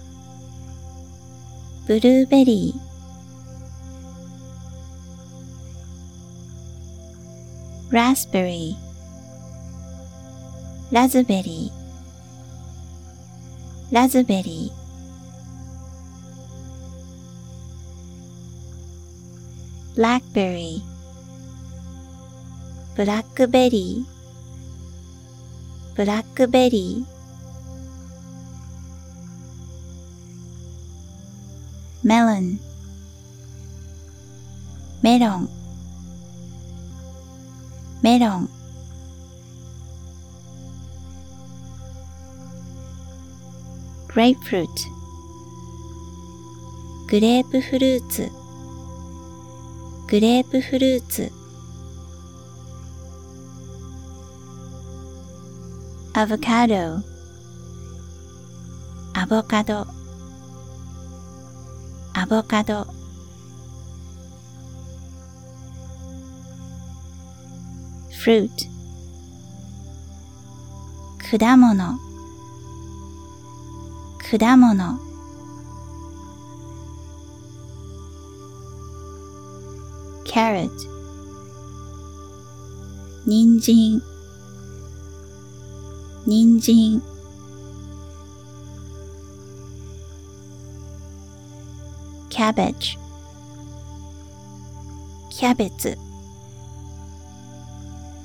ブルーベリーラズベリーラズベリーラズベリーブラックベリーブラックベリーブラックベリー melon. メロンメロングレープフルーツグレープフルーツグレープフルーツアボカドアボカドアボカド。フルート。果物。果物。carrot 人参。人参。cabbage キャベツ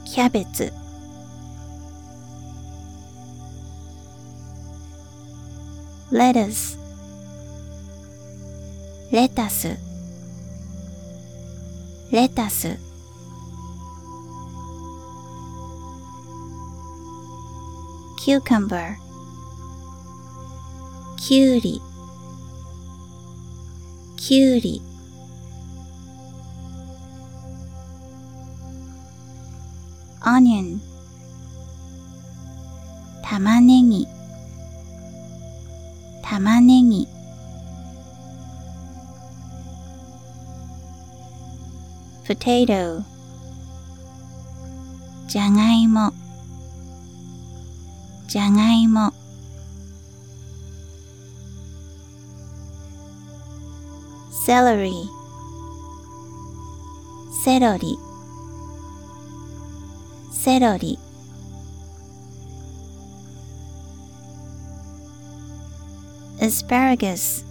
キャベツ lettuce レタスレタス cucumber きゅうり きゅうり。オニオン。玉ねぎ。玉ねぎ。ポテト。じゃがいも。じゃがいも。Celery. セロリセロリアスパラガス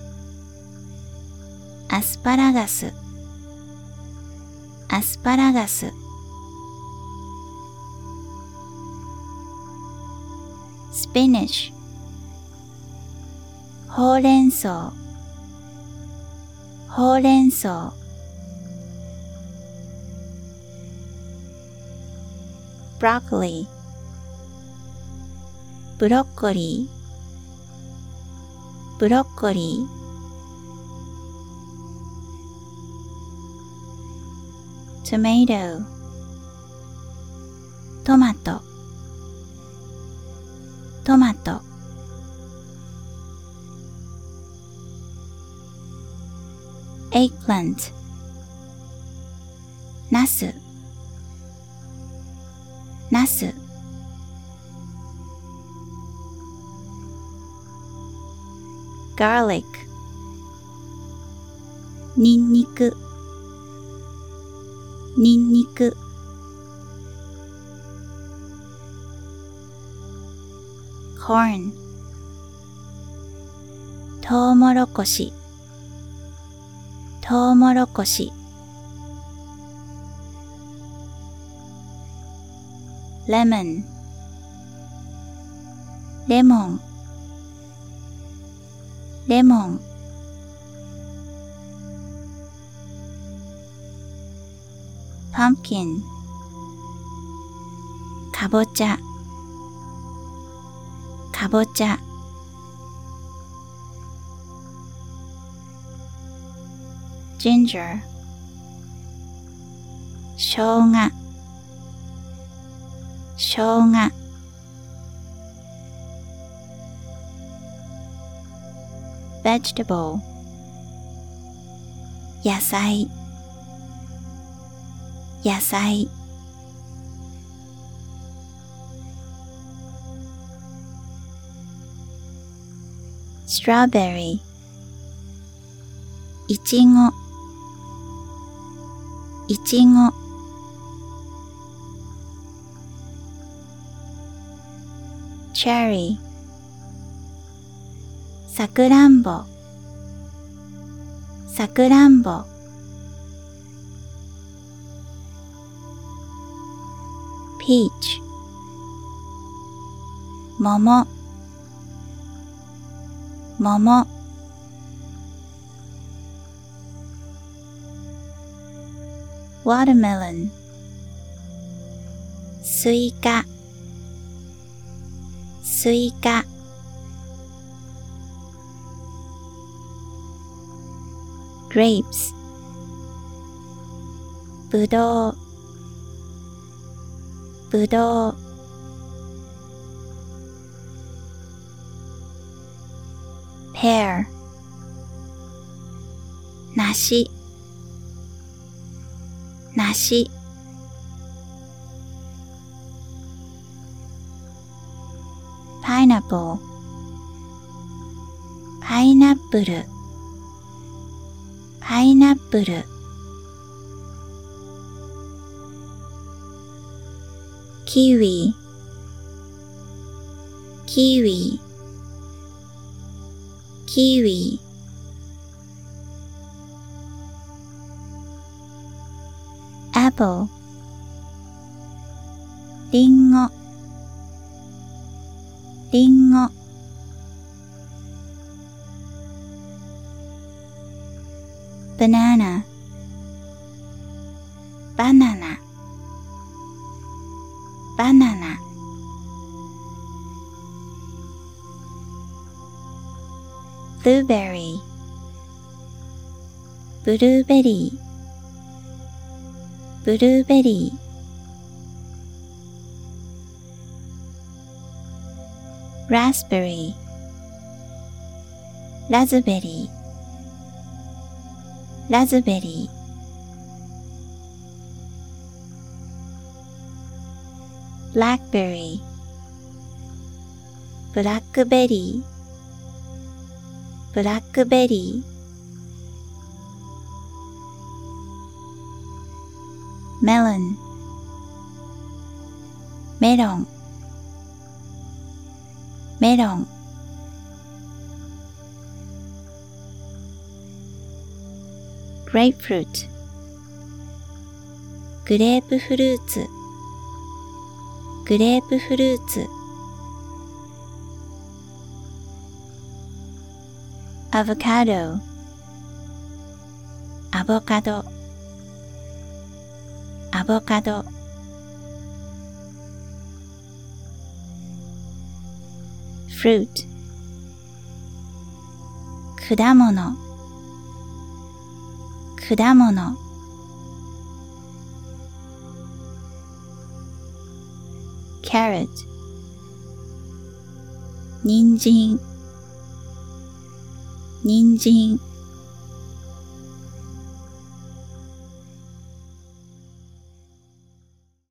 アスパラガスアスパラガススピニッシュほうれん草ほうれん草ブロッコリー。ブロッコリー。ブロッコリー。トマトトマト。トマト。Eggplant ナス。ナス。garlic ニンニク。ニンニク。corn トウモロコシ。トウモロコシ。レモン。レモン。レモン。パンキン。かぼちゃかぼちゃ ginger, しょうが、しょうが。vegetable. 野菜野菜 strawberry. いちごいちご cherry さくらんぼ。さくらんぼ。Peach 桃。桃。watermelon スイカスイカ grapes ぶどうぶどう pear 梨 梨 pineapple パイナップルパイナップル kiwi キウイキウイリンゴ。リンゴ。banana バナナ。バナナ。ブルーベリー。ブルーベリー。Raspberry. ラズベリーラズベリー blackberry. ブラックベリーブラックベリーメロンメロンメロングレープフルーツグレープフルーツグレープフルーツアボカドアボカドボカド。fruit 果物。果物。carrot 人参。人参。